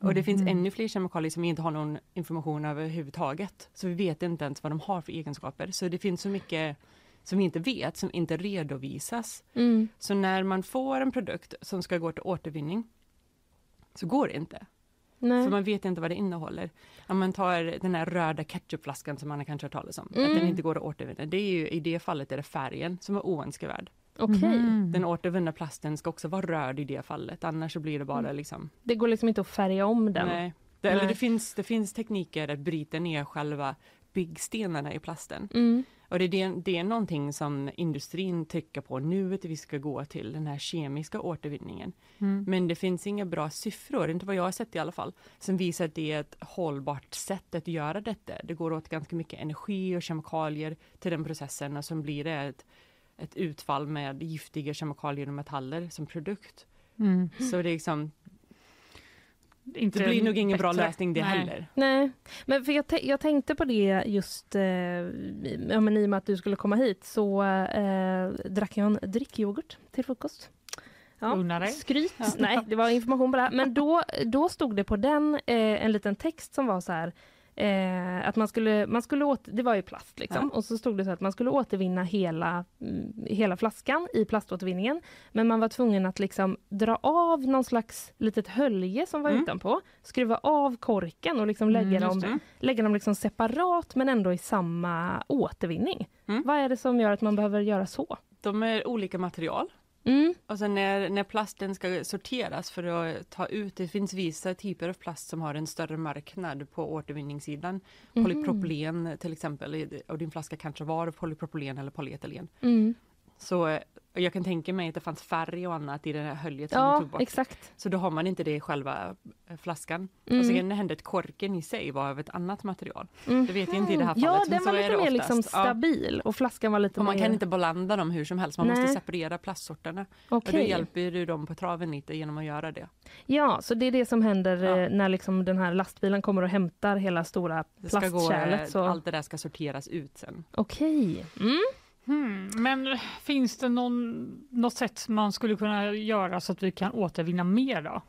Och det finns Mm. ännu fler kemikalier som vi inte har någon information överhuvudtaget. Så vi vet inte ens vad de har för egenskaper. Så det finns så mycket som vi inte vet, som inte redovisas. Mm. Så när man får en produkt som ska gå till återvinning så går det inte. Nej. För man vet inte vad det innehåller. Om man tar den här röda ketchupflaskan som man har kanske hört talas om, Mm. att den inte går att återvinna. Det är ju, I det fallet är det färgen som är oönskvärd. Okej. Mhm. Den återvunna plasten ska också vara röd i det fallet, annars så blir det bara Mm. liksom... Det går liksom inte att färga om den. Nej. Det, eller Nej. det, finns, det finns tekniker att bryta ner själva byggstenarna i plasten. Mm. Och det, är det, det är någonting som industrin trycker på nu, att vi ska gå till den här kemiska återvinningen. Mm. Men det finns inga bra siffror, inte vad jag har sett i alla fall, som visar att det är ett hållbart sätt att göra detta. Det går åt ganska mycket energi och kemikalier till den processen och sen blir det ett, ett utfall med giftiga kemikalier och metaller som produkt. Mm. Så det är liksom, Inte det blir nog ingen bra bättre. lösning det Nej. heller. Nej, men för jag, jag tänkte på det just eh, ja, men i och med att du skulle komma hit så eh, drack jag en drickyoghurt till frukost. Ja. Unna dig. Skryt. Ja. Nej, det var information på det. här. Men då, då stod det på den eh, en liten text som var så här eh, att man skulle, man skulle åter, det var ju plast liksom, och så stod det så att man skulle återvinna hela, mm, hela flaskan i plaståtervinningen. Men man var tvungen att liksom dra av någon slags litet hölje som var Mm. utanpå, skruva av korken och liksom lägga Mm, dem, lägga dem liksom separat men ändå i samma återvinning. Mm. Vad är det som gör att man behöver göra så? De är olika material. Mm. Och sen när, när plasten ska sorteras för att ta ut, det finns vissa typer av plast som har en större marknad på återvinningssidan. Mhm. Polypropylen till exempel, och din flaska kanske var polypropylen eller polyetylen. Mm. Så eh, jag kan tänka mig att det fanns färg och annat i det här höljet som Ja, tog bort. exakt. Så då har man inte det i själva eh, flaskan. Mm. Och det hända att korken i sig var av ett annat material. Mm. Det vet jag inte i det här fallet. Ja, den så var är lite mer liksom stabil och flaskan var lite Och man mer... kan inte blanda dem hur som helst, man måste Nej. separera plastsorterna. Okej. Och då hjälper du dem på traven lite genom att göra det. Ja, så det är det som händer Ja. eh, när liksom den här lastbilen kommer och hämtar hela stora gå, plastkärlet. eh, Så... Allt det där ska sorteras ut sen. Okej. Mm. Hmm, men finns det någon, något sätt man skulle kunna göra så att vi kan återvinna mer då?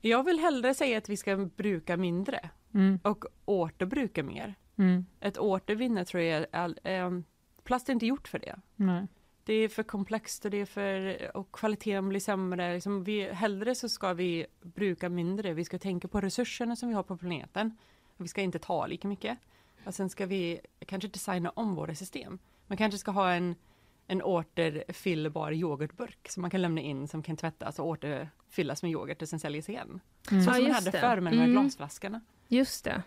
Jag vill hellre säga att vi ska bruka mindre Mm. och återbruka mer. Mm. Ett återvinne tror jag all- ehm, plast är inte gjort för det. Nej. Det är för komplext och, det är för, och kvaliteten blir sämre. Liksom vi, hellre så ska vi bruka mindre. Vi ska tänka på resurserna som vi har på planeten. Vi ska inte ta lika mycket. Och sen ska vi kanske designa om våra system. Man kanske ska ha en, en återfyllbar yoghurtburk som man kan lämna in som kan tvättas och återfyllas med yoghurt och sen säljas igen. Mm. Så Ja, som man hade det. förr med de här Mm. glasflaskorna. Just det.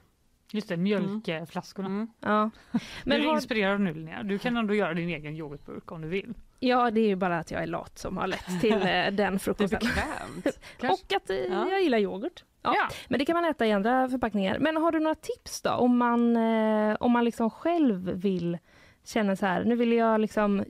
Just det, mjölkflaskorna. Mm. Ja. Men du är har... inspirerad nu Linnea. Du kan ändå göra din egen yoghurtburk om du vill. ja, det är ju bara att jag är lat som har lett till eh, den Det är frukosten. Och att eh, Ja. jag gillar yoghurt. Ja. Ja. Men det kan man äta i andra förpackningar. Men har du några tips då? Om man, eh, om man liksom själv vill känna så här, nu vill jag liksom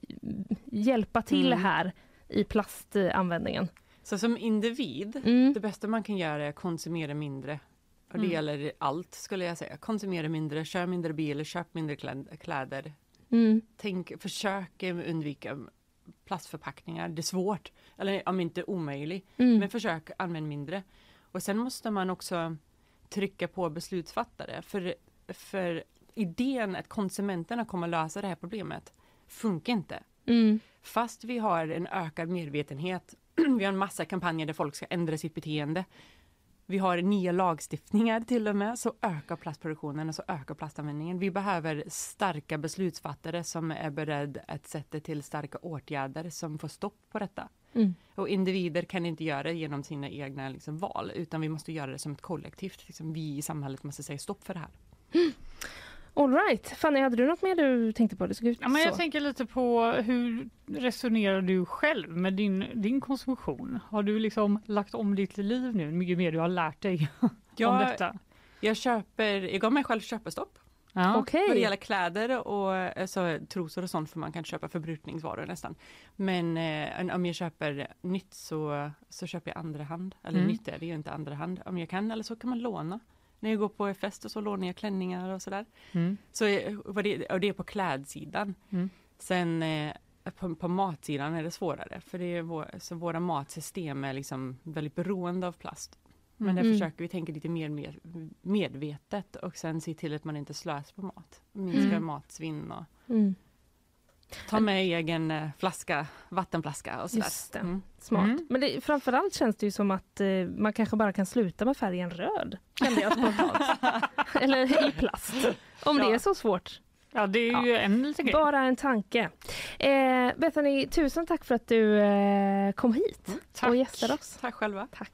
hjälpa till Mm. här i plastanvändningen. Så som individ, Mm. det bästa man kan göra är att konsumera mindre. Och det Mm. gäller allt skulle jag säga. Konsumera mindre, kör mindre bil, köp mindre kläd- kläder. Mm. Tänk, försök undvika plastförpackningar. Det är svårt, eller om inte omöjligt. Mm. Men försök använda mindre. Och sen måste man också trycka på beslutsfattare. För, för idén att konsumenterna kommer lösa det här problemet funkar inte. Mm. Fast vi har en ökad medvetenhet, vi har en massa kampanjer där folk ska ändra sitt beteende. Vi har nya lagstiftningar till och med, så ökar plastproduktionen och så ökar plastanvändningen. Vi behöver starka beslutsfattare som är beredda att sätta till starka åtgärder som får stopp på detta. Mm. Och individer kan inte göra det genom sina egna liksom, val, utan vi måste göra det som ett kollektivt. Liksom, vi i samhället måste säga stopp för det här. All right. Fanny, hade du något mer du tänkte på? Det såg ut Ja, men jag så. tänker lite på hur resonerar du själv med din, din konsumtion? Har du liksom lagt om ditt liv nu, mycket mer du har lärt dig om Jag, detta? jag köper, jag gav mig själv köpestopp Ja. Okej. Vad det gäller kläder och alltså, trosor och sånt för man kan köpa förbrukningsvaror nästan. Men eh, om jag köper nytt så, så köper jag andra hand. Eller Mm. nytt är det ju inte andra hand om jag kan. Eller så kan man låna. När jag går på fest och så lånar jag klänningar och sådär. Mm. Så, det, och det är på klädsidan. Mm. Sen eh, på, på matsidan är det svårare. För det är vår, så våra matsystem är liksom väldigt beroende av plast. Men där Mm. försöker vi tänka lite mer med, medvetet och sen se till att man inte slösar på mat. Minska Mm. matsvinn och Mm. Ta med egen eh, flaska, vattenflaska och sådär. Just det. Mm. Smart. Mm. Men det, framförallt känns det ju som att eh, man kanske bara kan sluta med färgen röd. Kände jag spontant. Eller i plast. Om det Ja. är så svårt. Ja, det är ju en liten grej. Bara en tanke. Eh, Bethany, tusen tack för att du eh, kom hit Tack. och gästade oss. Tack själva. Tack.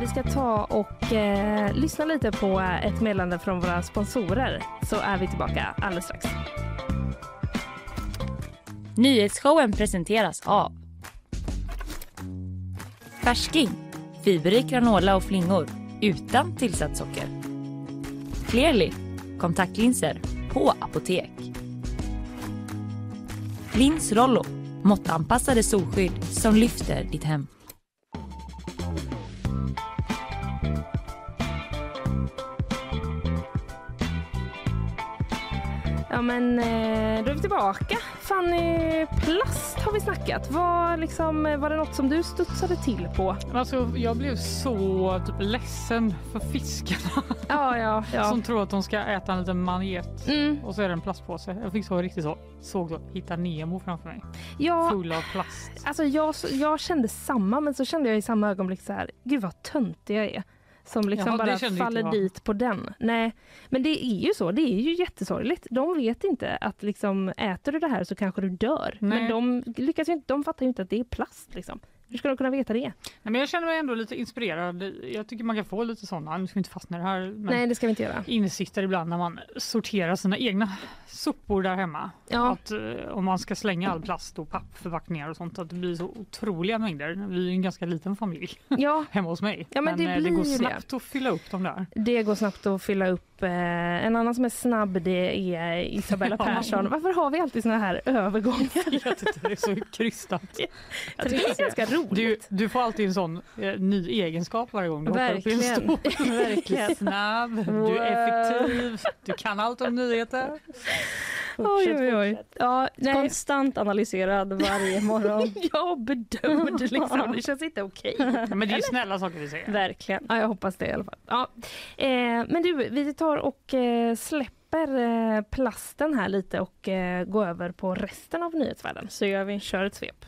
Vi ska ta och eh, lyssna lite på ett meddelande från våra sponsorer så är vi tillbaka alldeles strax. Nyhetsshowen presenteras av Färsking, fiberrik granola och flingor utan tillsatt socker. Clearly, kontaktlinser på apotek. Lins Rollo, måttanpassade solskydd som lyfter ditt hem. Ja men eh, då är vi tillbaka. Fanny, plast har vi snackat. Var, liksom, var det något som du studsade till på? Alltså, jag blev så typ, ledsen för fiskarna Ja, ja, ja. som tror att de ska äta en liten manet Mm, och så är det en plastpåse. Jag fick så riktigt så, såg så, hitta Nemo framför mig, ja, full av plast. alltså jag, jag kände samma men så kände jag i samma ögonblick så här, gud vad töntig jag är. Som liksom Jaha, bara faller dit på den. Nej, men det är ju så. Det är ju jättesorgligt. De vet inte att liksom, äter du det här så kanske du dör. Nej. Men de lyckas inte, de fattar ju inte att det är plast liksom. Hur ska de kunna veta det? Nej, men jag känner mig ändå lite inspirerad. Jag tycker man kan få lite sådana, nu ska vi inte fastna i det här, men Nej, det ska vi inte göra. insikter ibland när man sorterar sina egna sopor där hemma. Ja, Att eh, om man ska slänga all plast och pappförpackningar och sånt, att det blir så otroliga mängder. Vi är en ganska liten familj ja hemma hos mig. Ja, men det eh, det går ju det. snabbt att fylla upp dem där. det går snabbt att fylla upp. Eh, en annan som är snabb det är Isabella. Persson. Varför har vi alltid såna här övergångar? Jag tycker det är så krystat. Jag tycker det är ganska roligt. Du, du får alltid en sån eh, ny egenskap varje gång du hoppar upp i en Verkligen. stol. Verkligen. snabb, du är effektiv, du kan allt om nyheter. Oj, oj, oj. Ja, nej. Konstant analyserad varje morgon. Jag bedömde liksom. Det känns inte okej. Ja, men det är ju snälla saker vi säger. Verkligen. Ja, jag hoppas det i alla fall. Ja. Eh, men du, vi tar och eh, släpper eh, plasten här lite och eh, går över på resten av nyhetsvärlden. Så gör vi. Kör ett svep.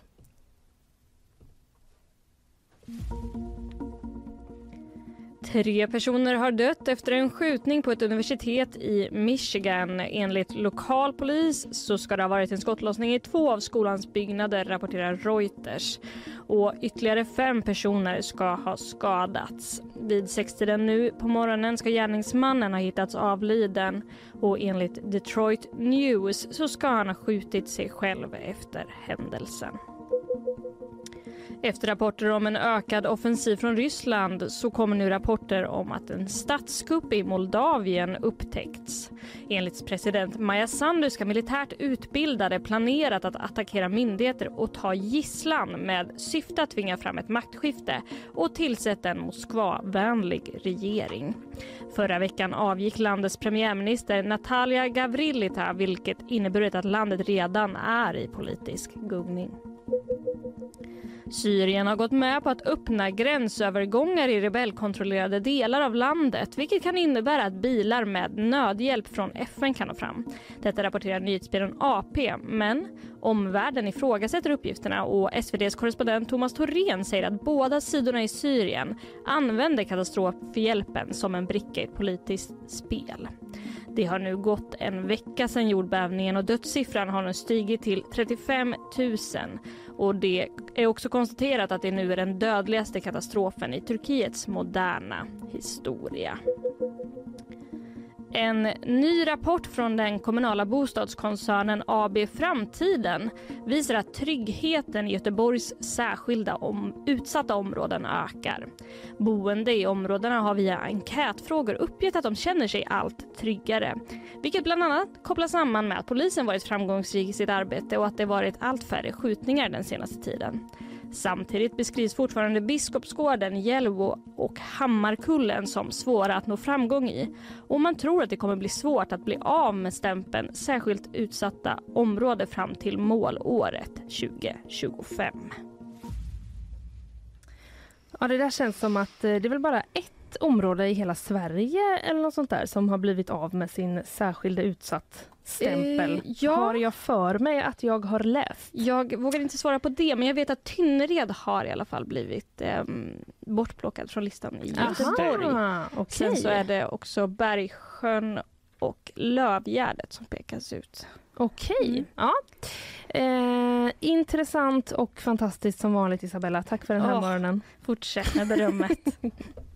Tre personer har dött efter en skjutning på ett universitet i Michigan. Enligt lokal polis så ska det ha varit en skottlossning i två av skolans byggnader, rapporterar Reuters. Och ytterligare fem personer ska ha skadats. Vid sextiden nu på morgonen ska gärningsmannen ha hittats avliden och enligt Detroit News så ska han ha skjutit sig själv efter händelsen. Efter rapporter om en ökad offensiv från Ryssland så kommer nu rapporter om att en statskupp i Moldavien upptäckts. Enligt president Maja Sandu ska militärt utbildade planerat att attackera myndigheter och ta gisslan med syfte att tvinga fram ett maktskifte och tillsätta en Moskva-vänlig regering. Förra veckan avgick landets premiärminister Natalia Gavrilita vilket inneburit att landet redan är i politisk gungning. Syrien har gått med på att öppna gränsövergångar i rebellkontrollerade delar av landet vilket kan innebära att bilar med nödhjälp från FN kan nå fram. Detta rapporterar nyhetsbyrån AP, men omvärlden ifrågasätter uppgifterna och SVDs korrespondent Thomas Thorén säger att båda sidorna i Syrien använder katastrofhjälpen som en bricka i ett politiskt spel. Det har nu gått en vecka sedan jordbävningen och dödssiffran har nu stigit till 35 000 och det är också konstaterat att det nu är den dödligaste katastrofen i Turkiets moderna historia. En ny rapport från den kommunala bostadskoncernen AB Framtiden visar att tryggheten i Göteborgs särskilda om, utsatta områden ökar. Boende i områdena har via enkätfrågor uppgett att de känner sig allt tryggare. Vilket bland annat kopplas samman med att polisen varit framgångsrik i sitt arbete och att det varit allt färre skjutningar den senaste tiden. Samtidigt beskrivs fortfarande Biskopsgården, Hjällbo och Hammarkullen som svåra att nå framgång i och man tror att det kommer bli svårt att bli av med stämpeln särskilt utsatta område fram till målåret 2025. Ja, det där känns som att eh, det är väl bara ett område i hela Sverige eller något sånt där som har blivit av med sin särskilda utsatt stämpel. Eh, ja. Har jag för mig att jag har läst. Jag vågar inte svara på det, men jag vet att Tynnered har i alla fall blivit eh, bortplockad från listan i Göteborg. Okay. Sen så är det också Bergsjön och Lövgärdet som pekas ut. Okej. Mm. Ja. Eh, intressant och fantastiskt som vanligt Isabella. Tack för den här oh, morgonen. Fortsätt med berömmet.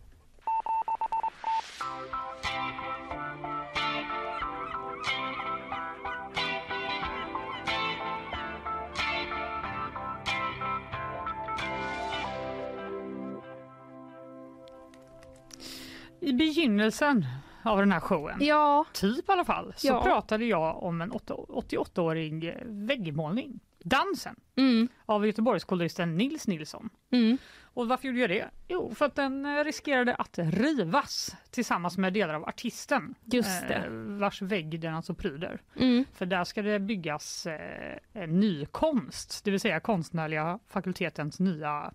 I begynnelsen av den här showen, ja. typ i alla fall, så ja. pratade jag om en 88-årig väggmålning, Dansen, mm. av Göteborgskoloristen Nils Nilsson. Mm. Och varför gjorde jag det? Jo, för att den eh, riskerade att rivas tillsammans med delar av artisten. Just det. Eh, vars vägg den alltså pryder. Mm. För där ska det byggas eh, ny konst, det vill säga konstnärliga fakultetens nya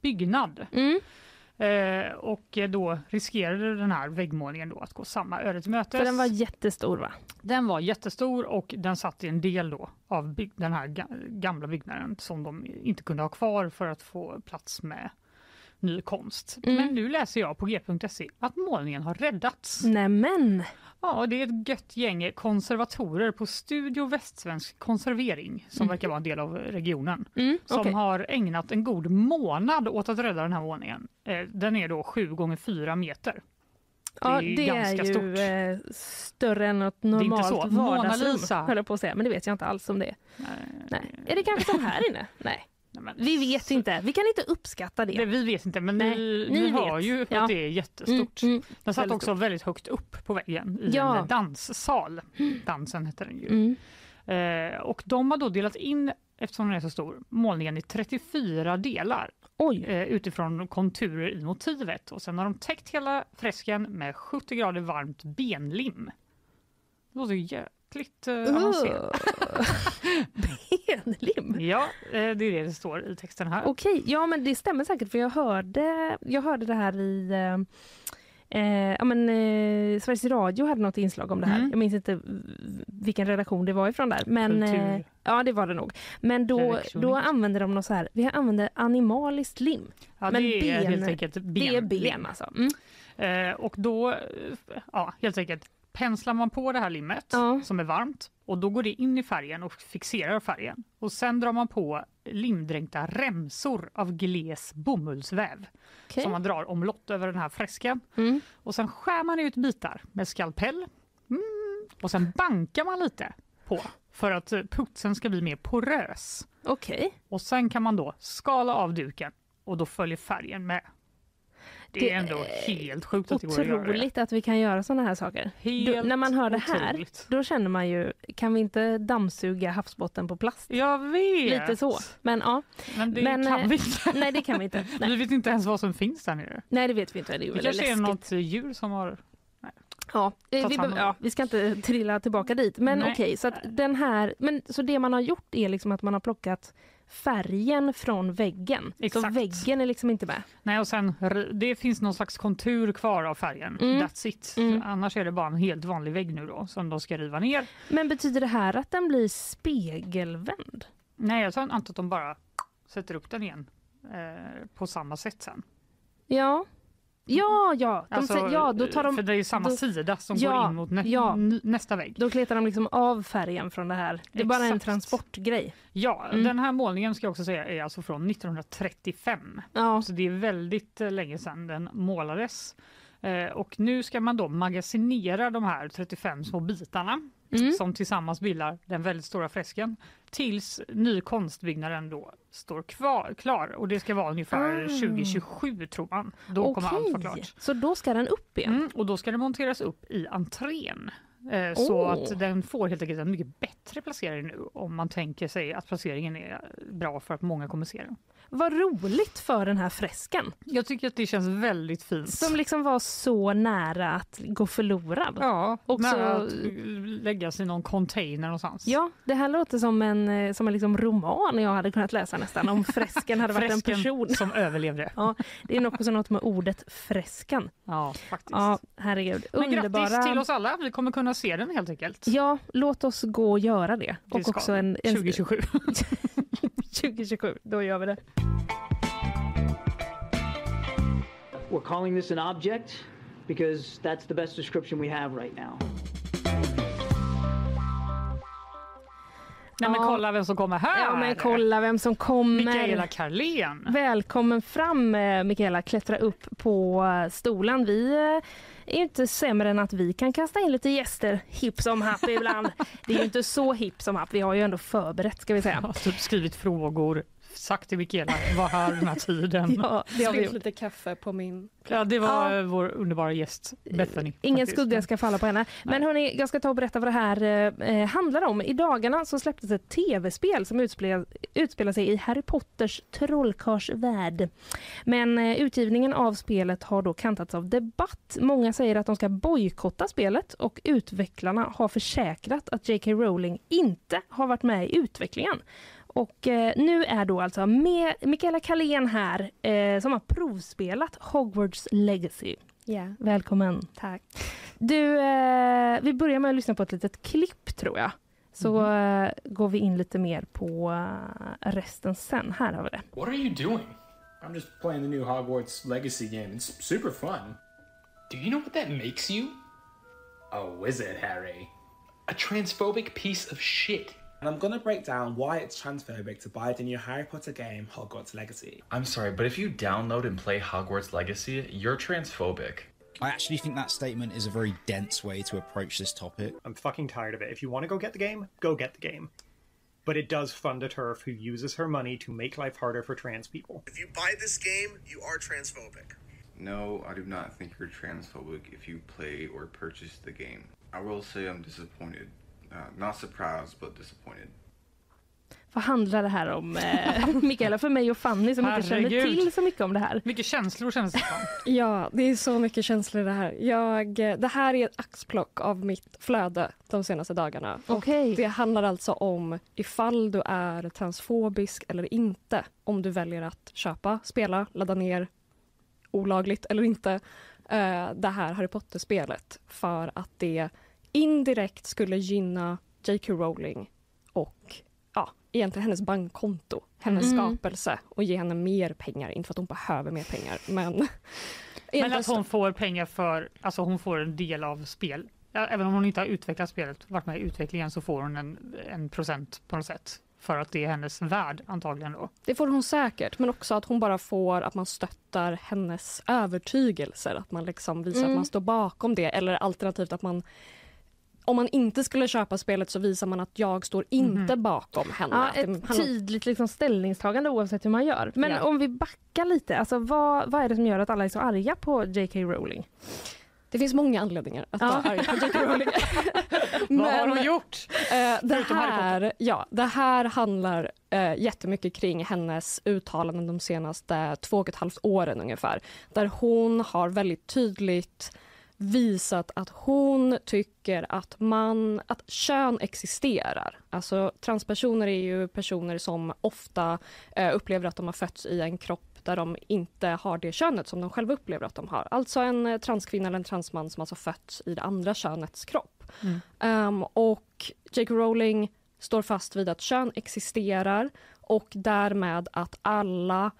byggnad. Mm. Eh, och då riskerade den här väggmålningen då att gå samma öde till mötes. För den var jättestor va? Den var jättestor och den satt i en del då av den här gamla byggnaden som de inte kunde ha kvar för att få plats med ny konst. Mm. Men nu läser jag på g.se att målningen har räddats. Nämen! Ja, det är ett gött gäng konservatorer på Studio Västsvensk konservering som mm. verkar vara en del av regionen mm, som okay. har ägnat en god månad åt att rädda den här våningen. Eh, den är då 7 gånger 4 meter. Det ja, det är ju stort. Eh, större än något normalt vardagsrum, höll jag på att säga. Men det vet jag inte alls om det är. Nej. Nej. Är det kanske som här inne? Nej. Nej, vi vet inte. Vi kan inte uppskatta det. Nej, vi vet inte, men Nej, ni, ni, ni hör ju ja. att det är jättestort. Mm, mm, den satt också stort. väldigt högt upp på väggen i ja. en danssal. Dansen hette den ju. Mm. Eh, och de har då delat in, eftersom den är så stor, målningen i 34 delar. Eh, utifrån konturer i motivet. Och sen har de täckt hela fresken med 70 grader varmt benlim. Det låter jäkligt eh, avancerat. Benlim? Ja, eh, det är det det står i texten här. Okej, ja men det stämmer säkert för jag hörde, jag hörde det här i eh, Eh, ja, men, eh, Sveriges Radio hade något inslag om det här. Mm. Jag minns inte vilken redaktion det var ifrån där. Men, eh, ja, det var det nog. Men då, då använder de något så här, vi använder animaliskt lim. Ja, men det är ben, helt enkelt ben. Det är ben alltså. Mm. Och då, ja, helt enkelt penslar man på det här limmet ja. som är varmt och då går det in i färgen och fixerar färgen. Och sen drar man på limdränkta remsor av gles bomullsväv okay. som man drar omlott över den här fresken. Mm. Och sen skär man ut bitar med skalpell mm. och sen bankar man lite på för att putsen ska bli mer porös. Okej. Och sen kan man då skala av duken och då följer färgen med. Det, är ändå helt sjukt att det går att göra. Otroligt att vi kan göra såna här saker. Helt Då, när man hör det här, otroligt. då känner man ju, kan vi inte dammsuga havsbotten på plast? Jag vet! Lite så. Men ja, Men det Men, kan eh, vi inte. nej det kan vi inte. Vi Nej, vet inte ens vad som finns där nere. nej det vet vi inte. Det är Det kanske är något djur som har... Ja, eh, vi, ja, vi ska inte trilla tillbaka dit. Men okej, så att den här, men så det man har gjort är liksom att man har plockat färgen från väggen. Så Exakt. väggen är liksom inte med. Nej, och sen det finns någon slags kontur kvar av färgen. Mm. That's it. Mm. Annars är det bara en helt vanlig vägg nu då som de ska riva ner. Men betyder det här att den blir spegelvänd? Nej, jag antar att de bara sätter upp den igen eh, på samma sätt sen. Ja. Ja, ja. De Alltså, ja då, tar För de, det är ju samma då- sida som Ja, går in mot nä, ja. nästa vägg. då kletar de liksom av färgen från det här. Det är bara en Exakt. transportgrej. Ja, Mm. den här målningen ska jag också säga är alltså från 1935. Ja. Så det är väldigt eh, länge sedan den målades. Eh, och nu ska man då magasinera de här 35 små bitarna Mm. som tillsammans bildar den väldigt stora fresken tills ny konstbyggnaden då står kvar, klar. Och det ska vara ungefär Ah. 2027 tror man. Då kommer allt vara klart. så då ska den upp igen? Mm, och då ska det monteras upp i entrén. Eh, så Åh. att den får helt enkelt en mycket bättre placering nu om man tänker sig att placeringen är bra för att många kommer se den. Vad roligt för den här fresken Jag tycker att det känns väldigt fint. som liksom var så nära att gå förlorad. Ja, Också- nära att läggas i någon container någonstans. Ja, det här låter som en, eh, som en liksom roman jag hade kunnat läsa nästan om fresken hade varit en Fresken person. som överlevde. Ja, det är nog också något med ordet freskan. Ja, faktiskt. Ja, herregud. Men Underbara... grattis till oss alla. Vi kommer kunna se den helt enkelt. Ja, låt oss gå och göra det. Det Och också en, en 2027. 2027, då gör vi det. We're calling this an object because that's the best description we have right now. Nej men Ja. kolla vem som kommer här. Ja, men kolla vem som kommer. Mikaela Carlén. Välkommen fram eh, Mikaela, klättra upp på eh, stolen. Vi eh, är ju inte sämre än att vi kan kasta in lite gäster hipp som happ ibland. Det är ju inte så hipp som happ, vi har ju ändå förberett ska vi säga. Ja, typ skrivit frågor, sagt till Mikaela, var här den här tiden. Ja, det har vi gjort. lite kaffe på min... Ja, det var Ja. eh, vår underbara gäst Bethany. Ingen faktiskt. skugga ska falla på henne. Men hörni, jag ska ta och berätta vad det här eh, handlar om. I dagarna så släpptes ett tv-spel som utspelar, utspelar sig i Harry Potters trollkarlsvärld. Men eh, utgivningen av spelet har då kantats av debatt. Många säger att de ska bojkotta spelet och utvecklarna har försäkrat att J.K. Rowling inte har varit med i utvecklingen. Och eh, nu är då alltså med Mikaela Kalén här eh, som har provspelat Hogwarts Legacy. Ja, Välkommen. tack. Du, eh, vi börjar med att lyssna på ett litet klipp tror jag. Så eh, går vi in lite mer på eh, resten sen. Här har vi det. What are you doing? I'm just playing the new Hogwarts Legacy game. It's super fun. Do you know what that makes you? A wizard, Harry. A transphobic piece of shit. And I'm gonna break down why it's transphobic to buy the new Harry Potter game, Hogwarts Legacy. I'm sorry, but if you download and play Hogwarts Legacy, you're transphobic. I actually think that statement is a very dense way to approach this topic. I'm fucking tired of it. If you want to go get the game, go get the game. But it does fund a turf who uses her money to make life harder for trans people. If you buy this game, you are transphobic. No, I do not think you're transphobic if you play or purchase the game. I will say I'm disappointed. Uh, not surprised, but disappointed. Vad handlar det här om, eh, Mikaela? För mig och Fanny som inte känner Herregud. till så mycket om det här. Mycket känslor känns det som. Ja, det är så mycket känslor det här. Jag, det här är ett axplock av mitt flöde de senaste dagarna. Och Okej. Det handlar alltså om ifall du är transfobisk eller inte. Om du väljer att köpa, spela, ladda ner olagligt eller inte eh, det här Harry Potter-spelet för att det indirekt skulle gynna J.K. Rowling och ja, egentligen hennes bankkonto, hennes Mm. skapelse och ge henne mer pengar. Inte för att hon behöver mer pengar, men... Men att hon får pengar för, alltså hon får en del av spel. Även om hon inte har utvecklat spelet, varit med i utvecklingen så får hon en, en procent på något sätt. För att det är hennes värd antagligen då. Det får hon säkert, men också att hon bara får att man stöttar hennes övertygelser. Att man liksom visar Mm. att man står bakom det eller alternativt att man om man inte skulle köpa spelet så visar man att jag står inte bakom henne. Ja, ett tydligt liksom ställningstagande oavsett hur man gör. Men Ja. om vi backar lite, alltså vad, vad är det som gör att alla är så arga på J.K. Rowling? Det finns många anledningar att Ja. vara arg på J.K. Rowling. Vad har hon gjort? Eh, det, här, ja, det här handlar eh, jättemycket kring hennes uttalanden de senaste två och ett halvt åren ungefär. Där hon har väldigt tydligt visat att hon tycker att, man, att kön existerar. Alltså transpersoner är ju personer som ofta eh, upplever att de har fötts i en kropp där de inte har det könet som de själva upplever att de har. Alltså en eh, transkvinna eller en transman som alltså fötts i det andra könets kropp. Mm. Ehm, och J.K. Rowling står fast vid att kön existerar och därmed att alla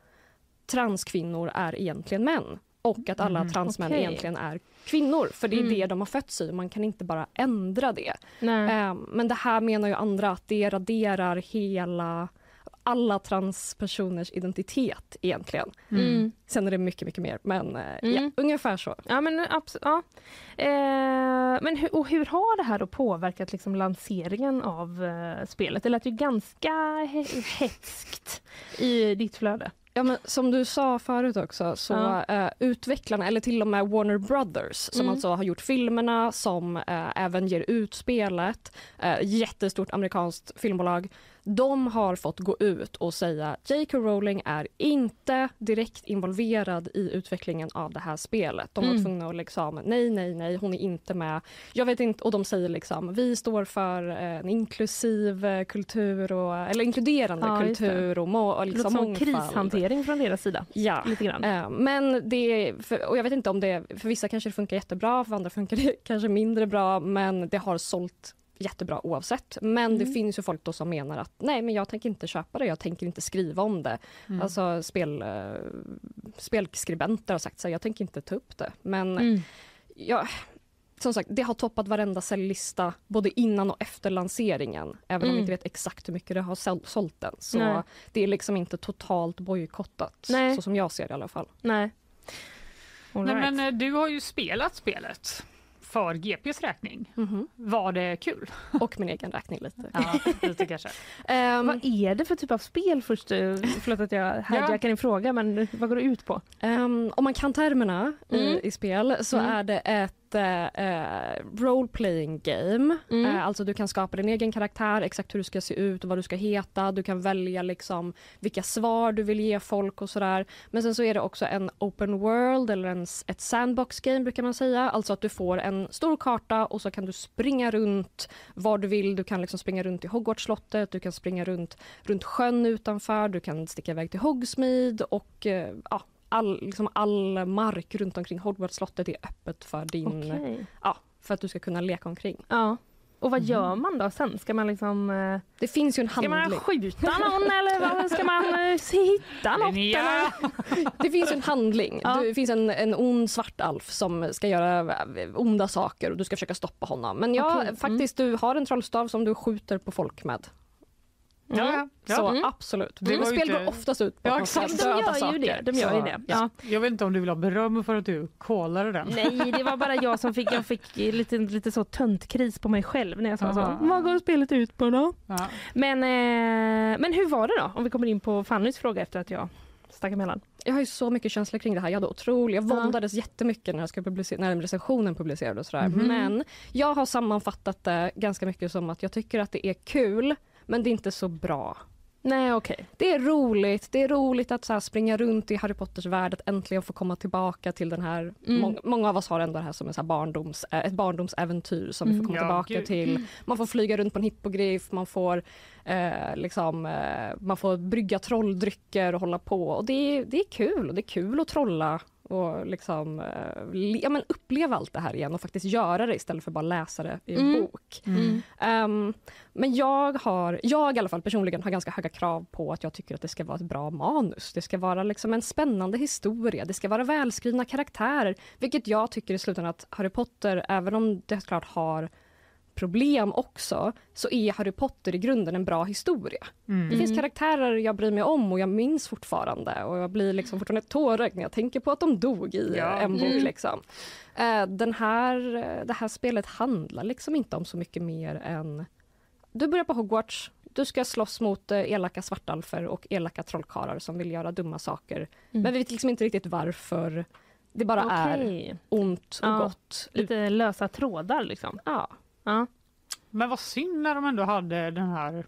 transkvinnor är egentligen män och att alla Mm, transmän okej. egentligen är kvinnor för det är Mm. det de har fötts i man kan inte bara ändra det. Nej. Ehm, men det här menar ju andra att det raderar hela alla transpersoners identitet egentligen. Mm. Sen är det mycket, mycket mer. Men eh, ja, Mm. ungefär så. Ja, men abs- ja. Eh, men hur, och hur har det här då påverkat liksom lanseringen av eh, spelet? Det lät ju ganska he- hetskt i ditt flöde. Ja, men som du sa förut också, så Ja. eh, utvecklarna, eller till och med Warner Brothers som Mm. alltså har gjort filmerna, som eh, även ger ut spelet, eh, jättestort amerikanskt filmbolag, de har fått gå ut och säga J.K. Rowling är inte direkt involverad i utvecklingen av det här spelet. De var Mm. tvungna att liksom, nej, nej, nej, hon är inte med. Jag vet inte, och de säger liksom, vi står för eh, en inklusiv eh, kultur, och, eller inkluderande Ja, kultur och, må, och liksom som mångfald. krishantering från deras sida. Ja, Lite grann. Eh, men det och jag vet inte om det, för vissa kanske det funkar jättebra, för andra funkar det kanske mindre bra, men det har sålt jättebra oavsett. Men det Mm. finns ju folk då som menar att nej, men jag tänker inte köpa det, jag tänker inte skriva om det. Mm. Alltså spel, eh, spelskribenter har sagt så här, jag tänker inte ta upp det. Men Mm. ja, som sagt, det har toppat varenda säljlista både innan och efter lanseringen. Även om Mm. vi inte vet exakt hur mycket det har sål- sålt än. Så Nej. det är liksom inte totalt bojkottat, så som jag ser det i alla fall. Nej. All Nej, right. men eh, du har ju spelat spelet för GPs räkning. Var det kul? Och min egen räkning lite. Ja, lite kanske. Ehm, Vad är det för typ av spel först? eh, Förlåt att jag hijackar din fråga, men vad går det ut på? Ehm, om man kan termerna Mm. i, i spel så Mm. är det ett eh, role-playing game. Mm. Eh, alltså du kan skapa din egen karaktär, exakt hur du ska se ut och vad du ska heta. Du kan välja liksom vilka svar du vill ge folk och sådär. Men sen så är det också en open world eller en, ett sandbox game brukar man säga. Alltså att du får en stor karta och så kan du springa runt var du vill. Du kan liksom springa runt i Hogwarts-slottet, du kan springa runt, runt sjön utanför, du kan sticka iväg till Hogsmeade och eh, ja, all, liksom all mark runt omkring Hogwarts-slottet är öppet för din... Okej. Ja, för att du ska kunna leka omkring. Ja. Och vad gör man då sen? Ska man liksom... Det finns ju en Ska man handling. skjuta någon eller vad? ska man hitta något? Eller? Det finns en handling. Ja. Det finns en, en ond svartalf som ska göra eh, onda saker och du ska försöka stoppa honom. Men ja, Okej, mm. faktiskt, du har en trollstav som du skjuter på folk med. Ja, ja. Så Mm. absolut. Det ju spel inte- går oftast ut på Ja, exakt. De döda gör ju saker. det. De gör ju Så, det. ja. Ja. Jag vet inte om du vill ha beröm för att du kollade den. Nej, det var bara jag som fick, jag fick lite, lite så töntkris på mig själv när jag sa så. Aha. Vad går spelet ut på då? Ja. Men, eh, men hur var det då? Om vi kommer in på Fannys fråga efter att jag stack emellan. Jag har ju så mycket känslor kring det här. Jag hade otroligt, jag Ja. våndades jättemycket när, jag ska publicera, när recensionen publicerades och sådär. Mhm. Men jag har sammanfattat det ganska mycket som att jag tycker att det är kul, men det är inte så bra. Nej, okej. Det är roligt. Det är roligt att så här springa runt i Harry Potters värld, att äntligen få komma tillbaka till den här... Mm. Mång, många av oss har ändå det här som en så här barndoms, eh, ett barndomsäventyr som vi Mm. får komma Ja, tillbaka gud. till. Man får flyga runt på en hippogriff, man får, eh, liksom, eh, man får brygga trolldrycker och hålla på. Och det, är, det är kul. Och det är kul att trolla och liksom, eh, ja, men uppleva allt det här igen och faktiskt göra det istället för bara läsa det i en Mm. bok. Mm. Ehm, men jag har, jag i alla fall personligen har ganska höga krav på att jag tycker att det ska vara ett bra manus. Det ska vara liksom en spännande historia, det ska vara välskrivna karaktärer. Vilket jag tycker i slutändan att Harry Potter, även om det klart har problem också så är Harry Potter i grunden en bra historia. Mm. Det finns Mm. karaktärer jag bryr mig om och jag minns fortfarande och jag blir liksom fortfarande tårögd när jag tänker på att de dog i Ja. en bok. Mm. Liksom. Eh, Den här, det här spelet handlar liksom inte om så mycket mer än du börjar på Hogwarts, du ska slåss mot eh, elaka svartalfer och elaka trollkarlar som vill göra dumma saker. Mm. Men vi vet liksom inte riktigt varför. Det bara Okej. är ont och Ja, gott. Lite lösa trådar liksom. Ja. Ja. Men vad synd när de ändå hade den här...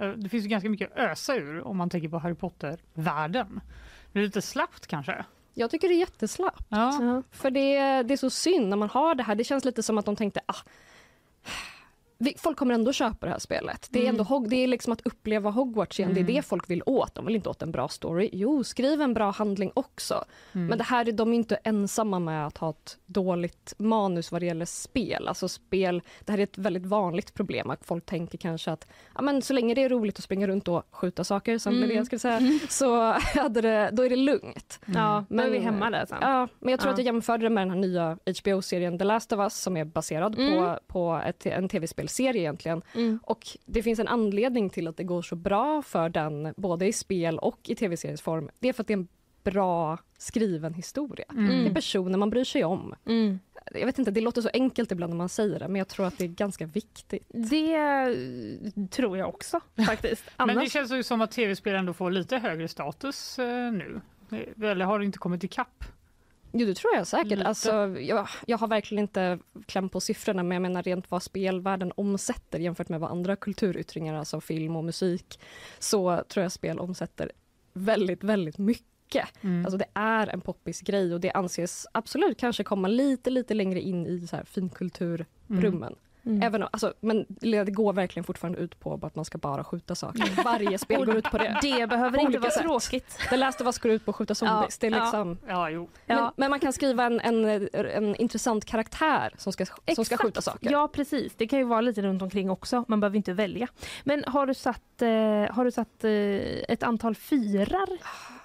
eh, Det finns ju ganska mycket att ösa ur om man tänker på Harry Potter-världen. Det är lite slappt kanske. Jag tycker det är jätteslappt. Ja. För det, det är så synd när man har det här. Det känns lite som att de tänkte ah, folk kommer ändå köpa det här spelet. Det är, ändå, Hog- det är liksom att uppleva Hogwarts igen. Det Mm. är det folk vill åt. De vill inte åt en bra story. Jo, skriv en bra handling också. Mm. Men det här är de är inte ensamma med att ha ett dåligt manus vad det gäller spel. Alltså spel, det här är ett väldigt vanligt problem. Att folk tänker kanske att ja, men så länge det är roligt att springa runt och skjuta saker, som Mm. det jag skulle säga, så hade det, då är det lugnt. Ja, då är vi hemma där sen. Ja, men jag tror Ja. att jag jämförde det med den här nya HBO-serien The Last of Us som är baserad Mm. på, på ett, en tv-spelserie egentligen. Mm. Och det finns en anledning till att det går så bra för den, både i spel och i tv-seriens form. Det är för att det är en bra skriven historia. Mm. Det är personer man bryr sig om. Mm. Jag vet inte, det låter så enkelt ibland när man säger det, men jag tror att det är ganska viktigt. Det eh, tror jag också faktiskt. Men det Annars... känns ju som att tv-spel ändå får lite högre status eh, nu. Eller har det inte kommit ikapp? Jo, det tror jag säkert. Lite. Alltså, jag, jag har verkligen inte kläm på siffrorna, men jag menar rent vad spelvärlden omsätter jämfört med vad andra kulturyttringar, alltså film och musik, så tror jag spel omsätter väldigt, väldigt mycket. Mm. Alltså det är en poppis grej och det anses absolut kanske komma lite, lite längre in i så här finkulturrummen. Mm. Även, om- alltså, men det går verkligen fortfarande ut på att man ska bara skjuta saker. Varje spel går ut på det. Det behöver inte vara sätt. tråkigt. Last of Us går ut på att skjuta zombies. det är ja. liksom... Ja, jo. Men, Ja. men man kan skriva en, en, en intressant karaktär som ska, som ska skjuta saker. Ja precis, det kan ju vara lite runt omkring också. Man behöver inte välja. Men har du satt, eh, har du satt eh, ett antal fyrar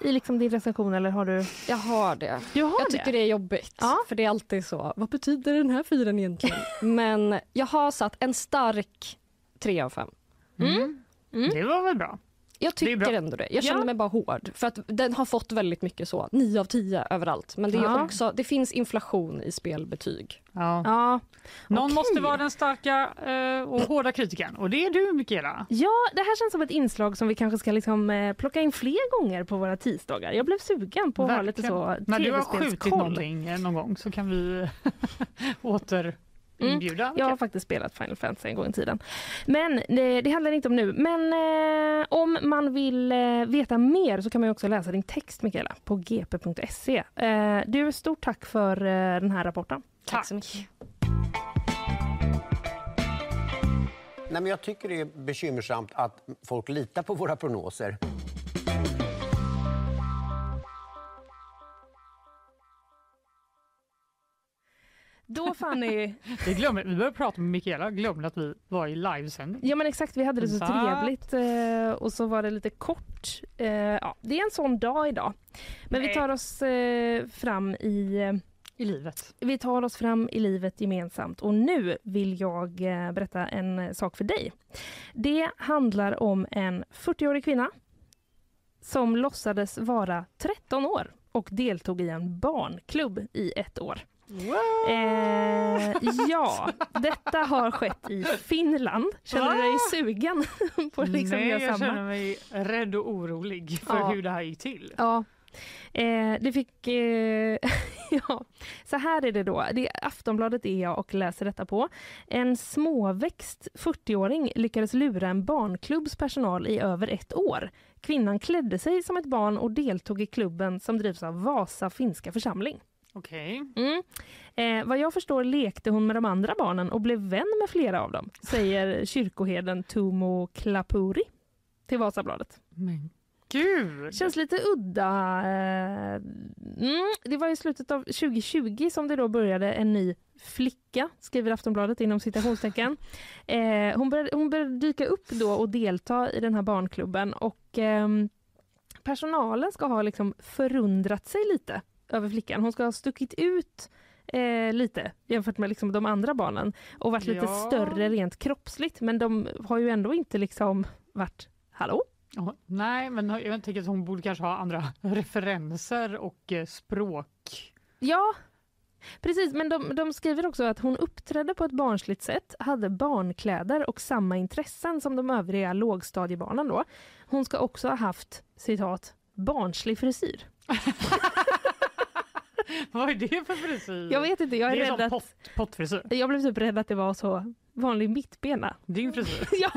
i liksom din recension eller har du? Jag har det. Du har jag tycker det är jobbigt. Ja. För det är alltid så. Vad betyder den här fyren egentligen? men jag har satt en stark 3 av 5. Mm. Mm. Det var väl bra? Jag Det tycker ändå det. Jag känner Ja. mig bara hård. För att den har fått väldigt mycket så. 9 av 10 överallt. Men det, är Ja. också, det finns inflation i spelbetyg. Ja. Ja. Någon Okej. måste vara den starka eh, och hårda kritikern och det är du Mikaela. Ja, det här känns som ett inslag som vi kanske ska liksom, eh, plocka in fler gånger på våra tisdagar. Jag blev sugen på att ha lite så När du har skjutit någonting eh, någon gång så kan vi åter inbjuda. Mm. Jag har faktiskt spelat Final Fantasy en gång i tiden. Men det, det handlar inte om nu. Men eh, om man vill eh, veta mer så kan man ju också läsa din text Mikaela på gp.se. Eh, du, stort tack för eh, den här rapporten. Tack så mycket. Nej, men jag tycker det är bekymmersamt att folk litar på våra prognoser. Då Fanny, Vi, glömde, vi började prata med Mikaela, glömde att vi var i livesändning. ja men exakt vi hade det så trevligt eh, och så var det lite kort. Eh, ja, det är en sån dag idag. Men vi Nej. tar oss eh, fram i eh, I livet. Vi tar oss fram i livet gemensamt och nu vill jag eh, berätta en eh, sak för dig. Det handlar om en 40-årig kvinna som låtsades vara 13 år och deltog i en barnklubb i ett år. Eh, ja, detta har skett i Finland. Känner du dig sugen på att liksom Nej, göra jag samma? känner mig rädd och orolig för Ja. hur det här gick till. Ja. Eh, det fick... Eh, ja, så här är det då. Det är Aftonbladet är jag och läser detta på. En småväxt 40-åring lyckades lura en barnklubbs personal i över ett år. Kvinnan klädde sig som ett barn och deltog i klubben som drivs av Vasa finska församling. Okej. Mm. Eh, vad jag förstår lekte hon med de andra barnen och blev vän med flera av dem, säger kyrkoherden Tumo Klapuri till Vasabladet. Men gud! Känns lite udda. eh, Mm, det var i slutet av 2020 som det då började en ny flicka, skriver Aftonbladet inom citationstecken. Eh, hon, började, hon började dyka upp då och delta i den här barnklubben och ehm, personalen ska ha liksom förundrat sig lite över flickan. Hon ska ha stuckit ut eh, lite jämfört med liksom de andra barnen och varit lite Ja. större rent kroppsligt men de har ju ändå inte liksom varit hallå? Ja, nej, men jag tänker att hon borde kanske ha andra referenser och eh, språk. Ja, precis. Men de, de skriver också att hon uppträdde på ett barnsligt sätt, hade barnkläder och samma intressen som de övriga lågstadiebarnen. Då. Hon ska också ha haft, citat, barnslig frisyr. Vad är det för frisyr? Jag vet inte, jag är, det är rädd som att... pott, pottfrisyr. Jag blev typ rädd att det var så vanlig mittbena. Din frisyr? ja.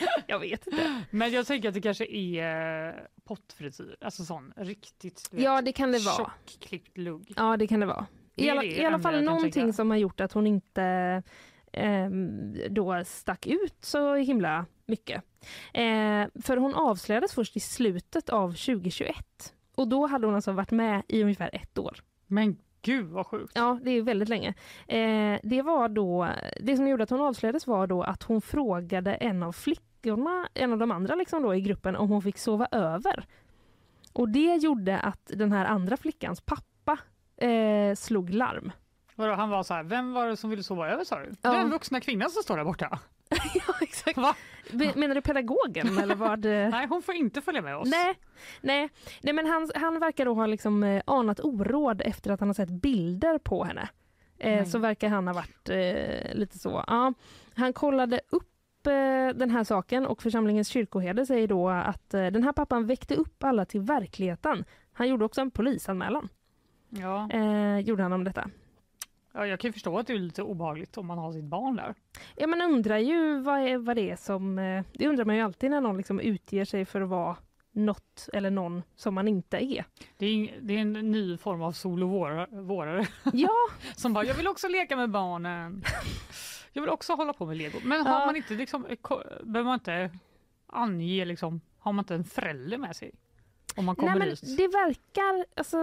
jag vet inte. Men jag tänker att det kanske är eh, pottfrisyr, alltså sån riktigt vet, Ja, det kan det vara. tjockklippt lugg. Ja, det kan det vara. I alla, i alla fall någonting som har gjort att hon inte ehm, då stack ut så himla mycket. Eh, för hon avslöjades först i slutet av 2021 och då hade hon alltså varit med i ungefär ett år. Men gud vad sjukt. Ja, det är väldigt länge. Eh, det var då, det som gjorde att hon avslöjades var då att hon frågade en av flickorna, en av de andra liksom då i gruppen, om hon fick sova över. Och det gjorde att den här andra flickans pappa eh, slog larm. Vadå, han var så här, vem var det som ville sova över sa du? Ja. Den vuxna kvinnan som står där borta. ja, exakt. Me- Menar du pedagogen eller vad? Nej, hon får inte följa med oss. Nej, nej, nej men han, han verkar då ha liksom eh, anat oråd efter att han har sett bilder på henne. Eh, så verkar han ha varit eh, lite så. Ja, han kollade upp eh, den här saken och församlingens kyrkoherde säger då att eh, den här pappan väckte upp alla till verkligheten. Han gjorde också en polisanmälan. Ja. Eh, gjorde han om detta. Ja, jag kan förstå att det är lite obehagligt om man har sitt barn där. Ja, man undrar ju vad, är, vad det är som... eh, Det undrar man ju alltid när någon liksom utger sig för att vara något eller någon som man inte är. Det är, det är en ny form av sol och vår, vårare. Ja. Som bara, jag vill också leka med barnen. Jag vill också hålla på med lego. Men har Ja. man inte liksom, eh, behöver man inte ange liksom, har man inte en förälder med sig? Om man kommer Nej, men dit? det verkar, alltså,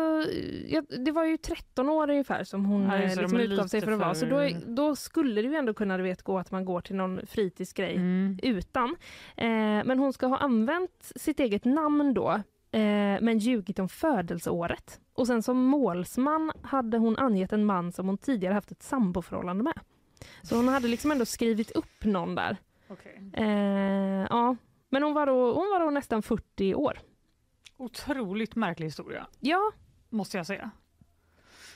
jag, det var ju 13 år ungefär som hon Ja, det, liksom utgav sig för att vara. Så för- då, då skulle det ju ändå kunna du vet, gå att man går till någon fritidsgrej Mm. utan. Eh, men hon ska ha använt sitt eget namn då, eh, men ljugit om födelseåret. Och sen som målsman hade hon angett en man som hon tidigare haft ett samboförhållande med. Så hon hade liksom ändå skrivit upp någon där. Okej. Eh, ja. Men hon var, då, hon var då nästan 40 år. Otroligt märklig historia, Ja, måste jag säga.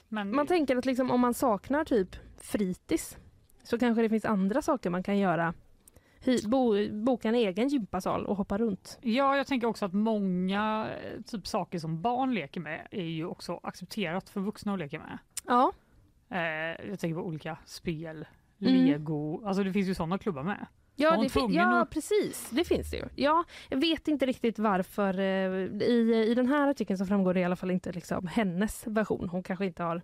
Men Man tänker att liksom, om man saknar typ fritids så kanske det finns andra saker man kan göra. Hy, bo, boka en egen gympasal och hoppa runt. Ja, jag tänker också att många eh, typ saker som barn leker med är ju också accepterat för vuxna att leka med. Ja. Eh, jag tänker på olika spel, Mm. lego, alltså det finns ju sådana klubbar med. Ja, det fin- ja att- precis. Det finns det ju. Ja, jag vet inte riktigt varför. eh, I, I den här artikeln så framgår det i alla fall inte liksom hennes version. Hon kanske inte har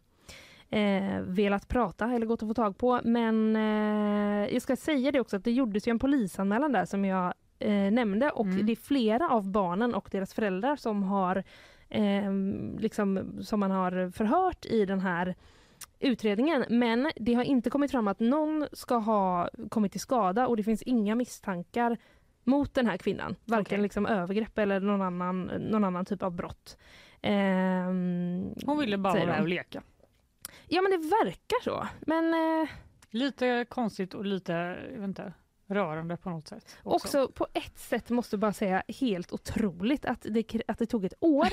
eh, velat prata eller gått att få tag på. Men eh, jag ska säga det också att det gjordes ju en polisanmälan där som jag eh, nämnde och Mm. det är flera av barnen och deras föräldrar som har eh, liksom, som man har förhört i den här utredningen. Men det har inte kommit fram att någon ska ha kommit till skada och det finns inga misstankar mot den här kvinnan. Varken Okej. liksom övergrepp eller någon annan, någon annan typ av brott. Ehm, Hon ville bara vara de. och leka. Ja men det verkar så. Men eh, Lite konstigt och lite, inte, rörande på något sätt. också. på ett sätt måste bara säga helt otroligt att det, att det tog ett år.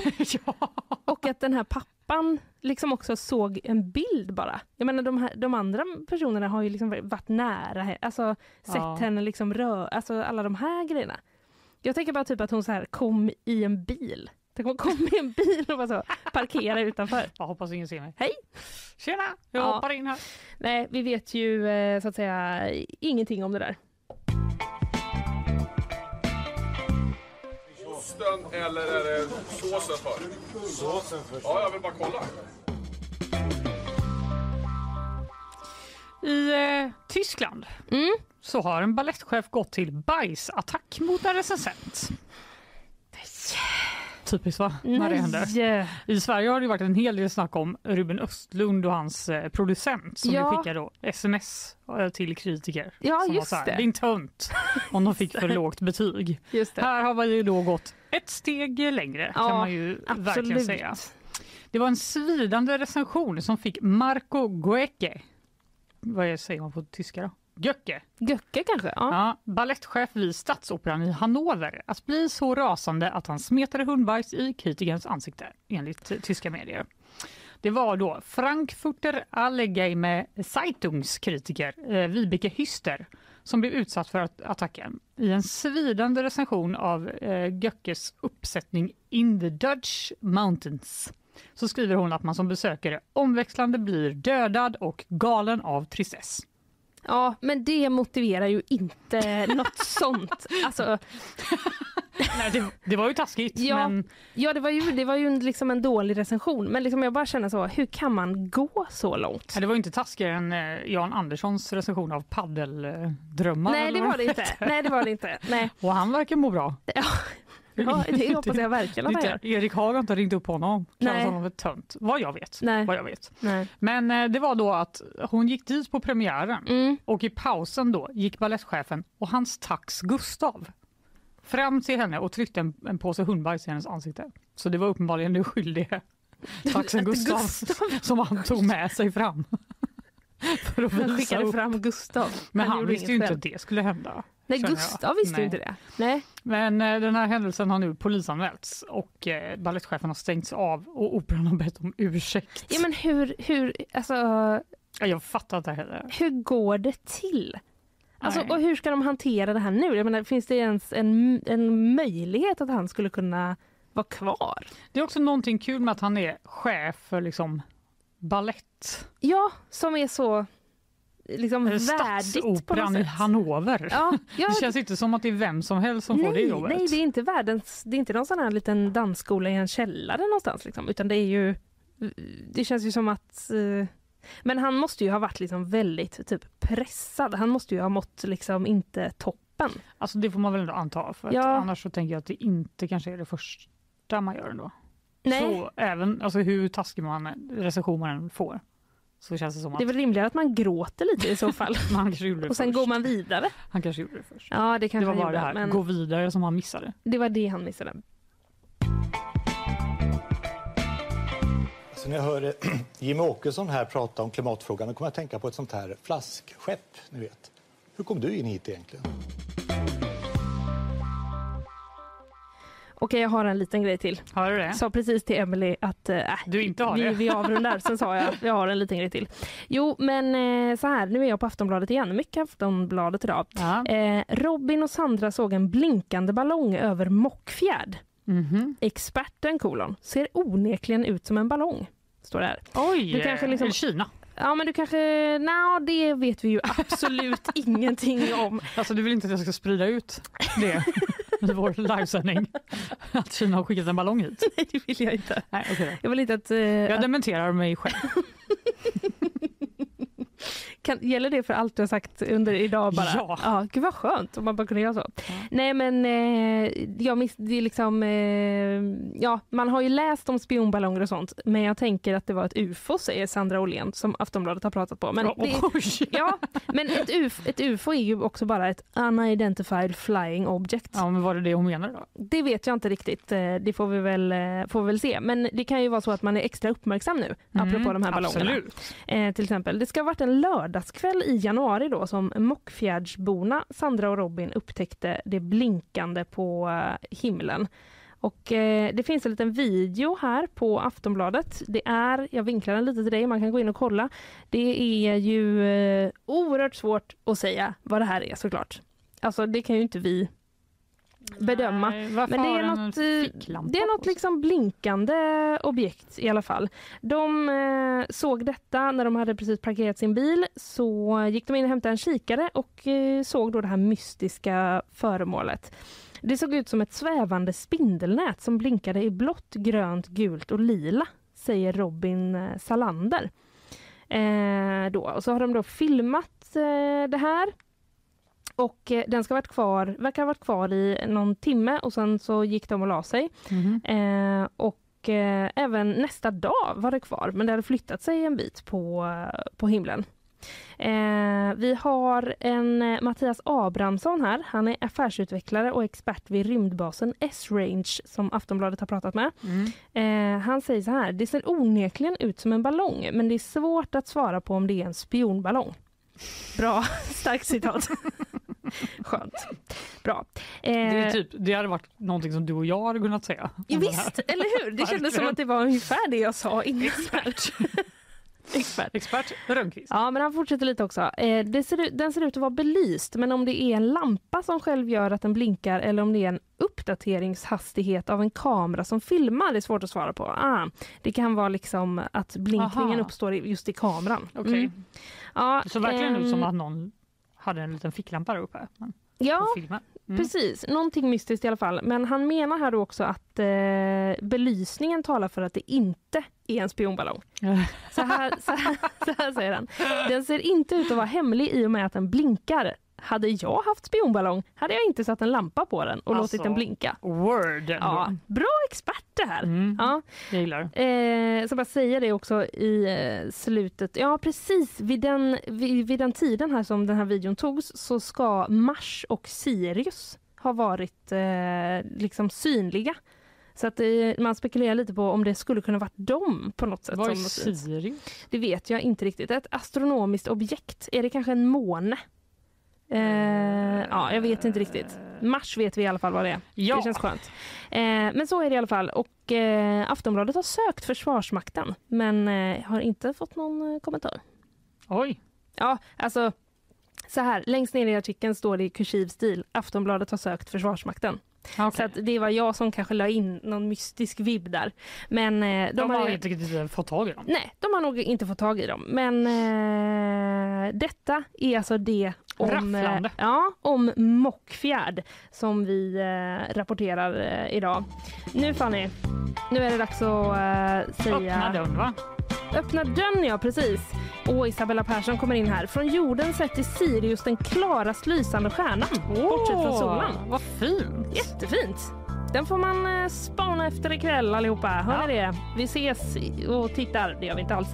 Och att den här pappan liksom också såg en bild bara. Jag menar de, här, de andra personerna har ju liksom varit nära henne, alltså sett Ja. henne liksom röra, alltså alla de här grejerna. Jag tänker bara typ att hon så här kom i en bil. Tänk om hon kom i en bil och bara så parkera utanför. Jag hoppas ingen ser mig. Hej! Tjena, jag Ja. hoppar in här. Nej, vi vet ju eh, så att säga ingenting om det där. Osten eller är det såsen för? Såsen först. Ja, jag vill bara kolla. I eh, Tyskland Mm. så har en ballettchef gått till bajsattack mot en recensent. Typiskt va? När det händer. I Sverige har det varit en hel del snack om Ruben Östlund och hans eh, producent som Ja. skickar då sms eh, till kritiker. Ja, som just här, det. Din tönt. Om de fick för lågt betyg. Just det. Här har vi ju då gått ett steg längre kan Ja, man ju verkligen absolut. säga. Det var en svidande recension som fick Marco Goecke, vad säger man på tyska då? Göcke. Göcke kanske? Ja. Ja, ballettchef vid Stadsoperan i Hannover att bli så rasande att han smetade hundbajs i kritikerns ansikte, enligt tyska medier. Det var då Frankfurter Allgemeine Zeitungskritiker eh, Vibeke Hyster som blev utsatt för attacken. I en svidande recension av eh, Göckes uppsättning In the Dutch Mountains så skriver hon att man som besökare omväxlande blir dödad och galen av tristess. Ja, men det motiverar ju inte något sånt. Alltså... Nej, det, det, var ju taskigt. Ja, men... ja det var ju, det var ju liksom en dålig recension. Men liksom jag bara känner så, hur kan man gå så långt? Ja, det var inte taskigare än eh, Jan Anderssons recension av paddeldrömmar. Nej, det var det inte. Nej, det var det inte. Nej. Och han verkar må bra. Ja. Ja, det hoppas jag verkligen att han gör. Erik Haag har inte ringt upp honom. Kallas honom för tönt. Vad jag vet. Nej. Vad jag vet. Nej. Men eh, det var då att hon gick dit på premiären mm. och i pausen då gick ballettchefen och hans tax Gustav fram till henne och tryckte en, en påse hundbajs i hennes ansikte. Så det var uppenbarligen det skyldige taxen Gustav, Gustav som han tog med sig fram. För att han skickade upp. fram Gustav. Men han, han visste ju inte att det skulle hända. Nej, Gustav visste ju inte det. Nej. Men eh, den här händelsen har nu polisanmälts och eh, ballettchefen har stängts av och operan har bett om ursäkt. Ja, men hur, hur, alltså... Ja, jag fattar inte heller. Hur går det till? Alltså, och hur ska de hantera det här nu? Jag menar, finns det ens en, en möjlighet att han skulle kunna vara kvar? Det är också någonting kul med att han är chef för liksom ballett. Ja, som är så liksom värdigt på något sätt. i Hannover. Ja, ja. Det känns inte som att det är vem som helst som nej, får det jobbet. Nej, det är inte världens, det är inte någon sån här liten dansskola i en källare någonstans liksom, utan det är ju, det känns ju som att eh, men han måste ju ha varit liksom väldigt typ pressad. Han måste ju ha mått liksom inte toppen. Alltså det får man väl ändå anta för ja. annars så tänker jag att det inte kanske är det första man gör ändå. Nej. Så även alltså hur taskig man recension man än får. Så känns det som att... Det är väl rimligare att man gråter lite i så fall. man kanske gjorde det Och sen först. går man vidare. Han kanske gjorde det först. Ja, det kanske det var bara gjorde, det här, men... gå vidare som han missade. Det var det han missade. Så när jag hör Jimmie Åkesson här prata om klimatfrågan då kommer jag att tänka på ett sånt här flaskskepp, ni vet. Hur kom du in hit egentligen? Okej, jag har en liten grej till. Har du det? Sa precis till Emily att äh, du inte har vi, det. vi avrundar. Sen sa jag jag har en liten grej till. Jo, men eh, så här, nu är jag på Aftonbladet igen. Mycket Aftonbladet idag. Ja. Eh, Robin och Sandra såg en blinkande ballong över Mockfjärd. Mm -hmm. Experten kolon ser onekligen ut som en ballong. Står det här. Oj, du kanske liksom, Kina. Ja men du kanske, nej det vet vi ju absolut ingenting om. Alltså du vill inte att jag ska sprida ut det i vår livesändning? Att Kina har skickat en ballong hit? Nej det vill jag inte. Nej, okay. Jag vill inte att... Uh, jag dementerar mig själv. Kan, gäller det för allt du har sagt under idag bara? Ja. ja gud vad skönt om man bara kunde göra så. Ja. Nej men eh, jag miss, det är liksom, eh, ja man har ju läst om spionballonger och sånt men jag tänker att det var ett ufo säger Sandra Åhlén som Aftonbladet har pratat på. Men, det, ja, men ett, ufo, ett ufo är ju också bara ett unidentified flying object. Ja men var det det hon menade då? Det vet jag inte riktigt, eh, det får vi väl, eh, får vi väl se. Men det kan ju vara så att man är extra uppmärksam nu mm, apropå de här ballongerna. Eh, till exempel, det ska ha varit en lördagskväll i januari då som Mockfjärdsborna Sandra och Robin upptäckte det blinkande på eh, himlen. Och eh, det finns en liten video här på Aftonbladet. Det är, jag vinklar den lite till dig, man kan gå in och kolla. Det är ju eh, oerhört svårt att säga vad det här är såklart. Alltså det kan ju inte vi bedöma. Nej, Men det är något, det är något liksom blinkande objekt i alla fall. De eh, såg detta när de hade precis parkerat sin bil. Så gick de in och hämtade en kikare och eh, såg då det här mystiska föremålet. Det såg ut som ett svävande spindelnät som blinkade i blått, grönt, gult och lila, säger Robin eh, Salander. Eh, då. Och så har de då filmat eh, det här och eh, den ska varit kvar, verkar ha varit kvar i någon timme och sen så gick de och la sig. Mm. Eh, och eh, även nästa dag var det kvar men det hade flyttat sig en bit på, på himlen. Eh, vi har en eh, Mattias Abrahamsson här. Han är affärsutvecklare och expert vid rymdbasen S-Range som Aftonbladet har pratat med. Mm. Eh, han säger så här. Det ser onekligen ut som en ballong men det är svårt att svara på om det är en spionballong. Bra, starkt citat. Skönt. Bra. Eh, Det, typ, det hade varit någonting som du och jag hade kunnat säga. Visst, eller hur? Det kändes som att det var ungefär det jag sa innan. Expert. Expert. Expert Rönnqvist. Ja, men han fortsätter lite också. Eh, ser ut, den ser ut att vara belyst, men om det är en lampa som själv gör att den blinkar eller om det är en uppdateringshastighet av en kamera som filmar, det är svårt att svara på. Ah, det kan vara liksom att blinkningen Aha. uppstår just i kameran. Okej. Mm. Ja, Det såg verkligen ut som ehm, att någon hade en liten ficklampa där uppe. Men Ja. Mm. Precis, någonting mystiskt i alla fall. Men han menar här också att eh, belysningen talar för att det inte är en spionballong. Så här, så, här, så här säger han. Den ser inte ut att vara hemlig i och med att den blinkar. Hade jag haft spionballong hade jag inte satt en lampa på den och Alltså, låtit den blinka. Word. Ja, bra expert det här. Ja. Jag gillar. Eh, så bara säga det också i eh, slutet. Ja precis, vid den, vid, vid den tiden här som den här videon togs så ska Mars och Sirius ha varit eh, liksom synliga. Så att eh, man spekulerar lite på om det skulle kunna varit dem på något sätt. Vad är. Sirius? Det vet jag inte riktigt. Ett astronomiskt objekt. Är det kanske en måne? Eh, ja, jag vet inte riktigt. Mars vet vi i alla fall vad det är. Ja. Det känns skönt. Eh, men så är det i alla fall. Och eh, Aftonbladet har sökt Försvarsmakten men eh, har inte fått någon eh, kommentar. Oj. Ja, alltså så här. Längst ner i artikeln står det i kursiv stil. Aftonbladet har sökt Försvarsmakten. Så att det var jag som kanske la in någon mystisk vibb där. Men eh, de, De, har har inte riktigt fått tag i dem. Nej, de har nog inte fått tag i dem. Men eh, detta är alltså det om, eh, Rafflande. ja, om Mockfjärd som vi eh, rapporterar eh, idag. Nu Fanny, nu är det dags att eh, säga... Öppna dörren va? Öppna dörren ja, precis. Och Isabella Persson kommer in här. Från jorden sett är Sirius den klarast lysande stjärnan. bortsett från solen. Vad fint. Jättefint. Den får man eh, spana efter ikväll allihopa. Hör ni det? Vi ses och tittar. Det gör vi inte alls.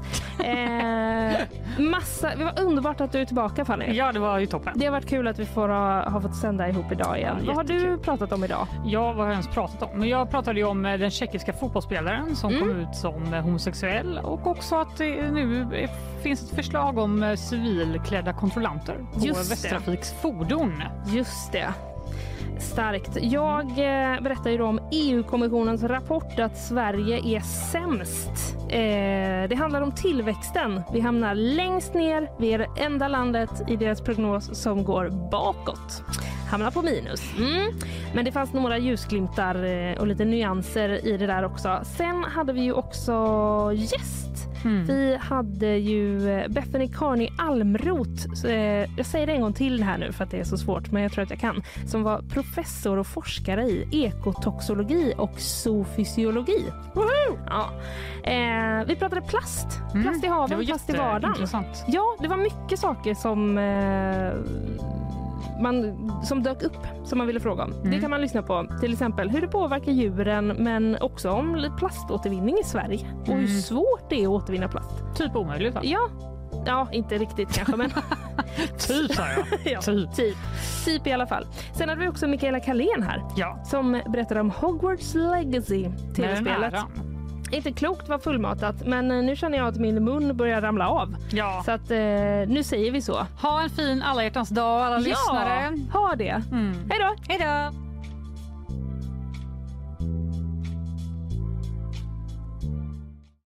Eh, massa, det var underbart att du är tillbaka Fanny. Ja, det var ju toppen. Det har varit kul att vi får ha, ha fått sända ihop idag igen. Ja, Vad har du pratat om idag? Ja, vad har jag ens pratat om? Men jag pratade ju om eh, den tjeckiska fotbollsspelaren som Mm. kom ut som eh, homosexuell och också att det nu finns ett förslag om civilklädda kontrollanter på Just det. Västtrafiks fordon. Just det. Starkt. Jag eh, berättar ju då om EU-kommissionens rapport att Sverige är sämst. Eh, det handlar om tillväxten. Vi hamnar längst ner. Vi är det enda landet i deras prognos som går bakåt. Hamnar på minus. Mm. Men det fanns några ljusglimtar eh, och lite nyanser i det där också. Sen hade vi ju också gäst. Vi hade ju eh, Bethany Carney Almroth. Eh, jag säger det en gång till här nu för att det är så svårt, men jag tror att jag kan. Som var professor och forskare i ekotoxologi och zoofysiologi. Ja. Vi pratade plast. Plast i haven, plast i vardagen. Ja, det var mycket saker som man, som dök upp som man ville fråga om. Det kan man lyssna på. Till exempel hur det påverkar djuren men också om plaståtervinning i Sverige och hur Mm. svårt det är att återvinna plast. Typ omöjligt va? Ja, ja inte riktigt kanske men Typ sa jag. ja, typ. typ. i alla fall. Sen hade vi också Mikaela Kalén här Ja. som berättade om Hogwarts Legacy, tv-spelet. Inte klokt vad fullmatat men eh, nu känner jag att min mun börjar ramla av. Ja. Så att eh, nu säger vi så. Ha en fin alla hjärtans dag alla lyssnare. Ja, ha det. Mm. Hej då! Hej då!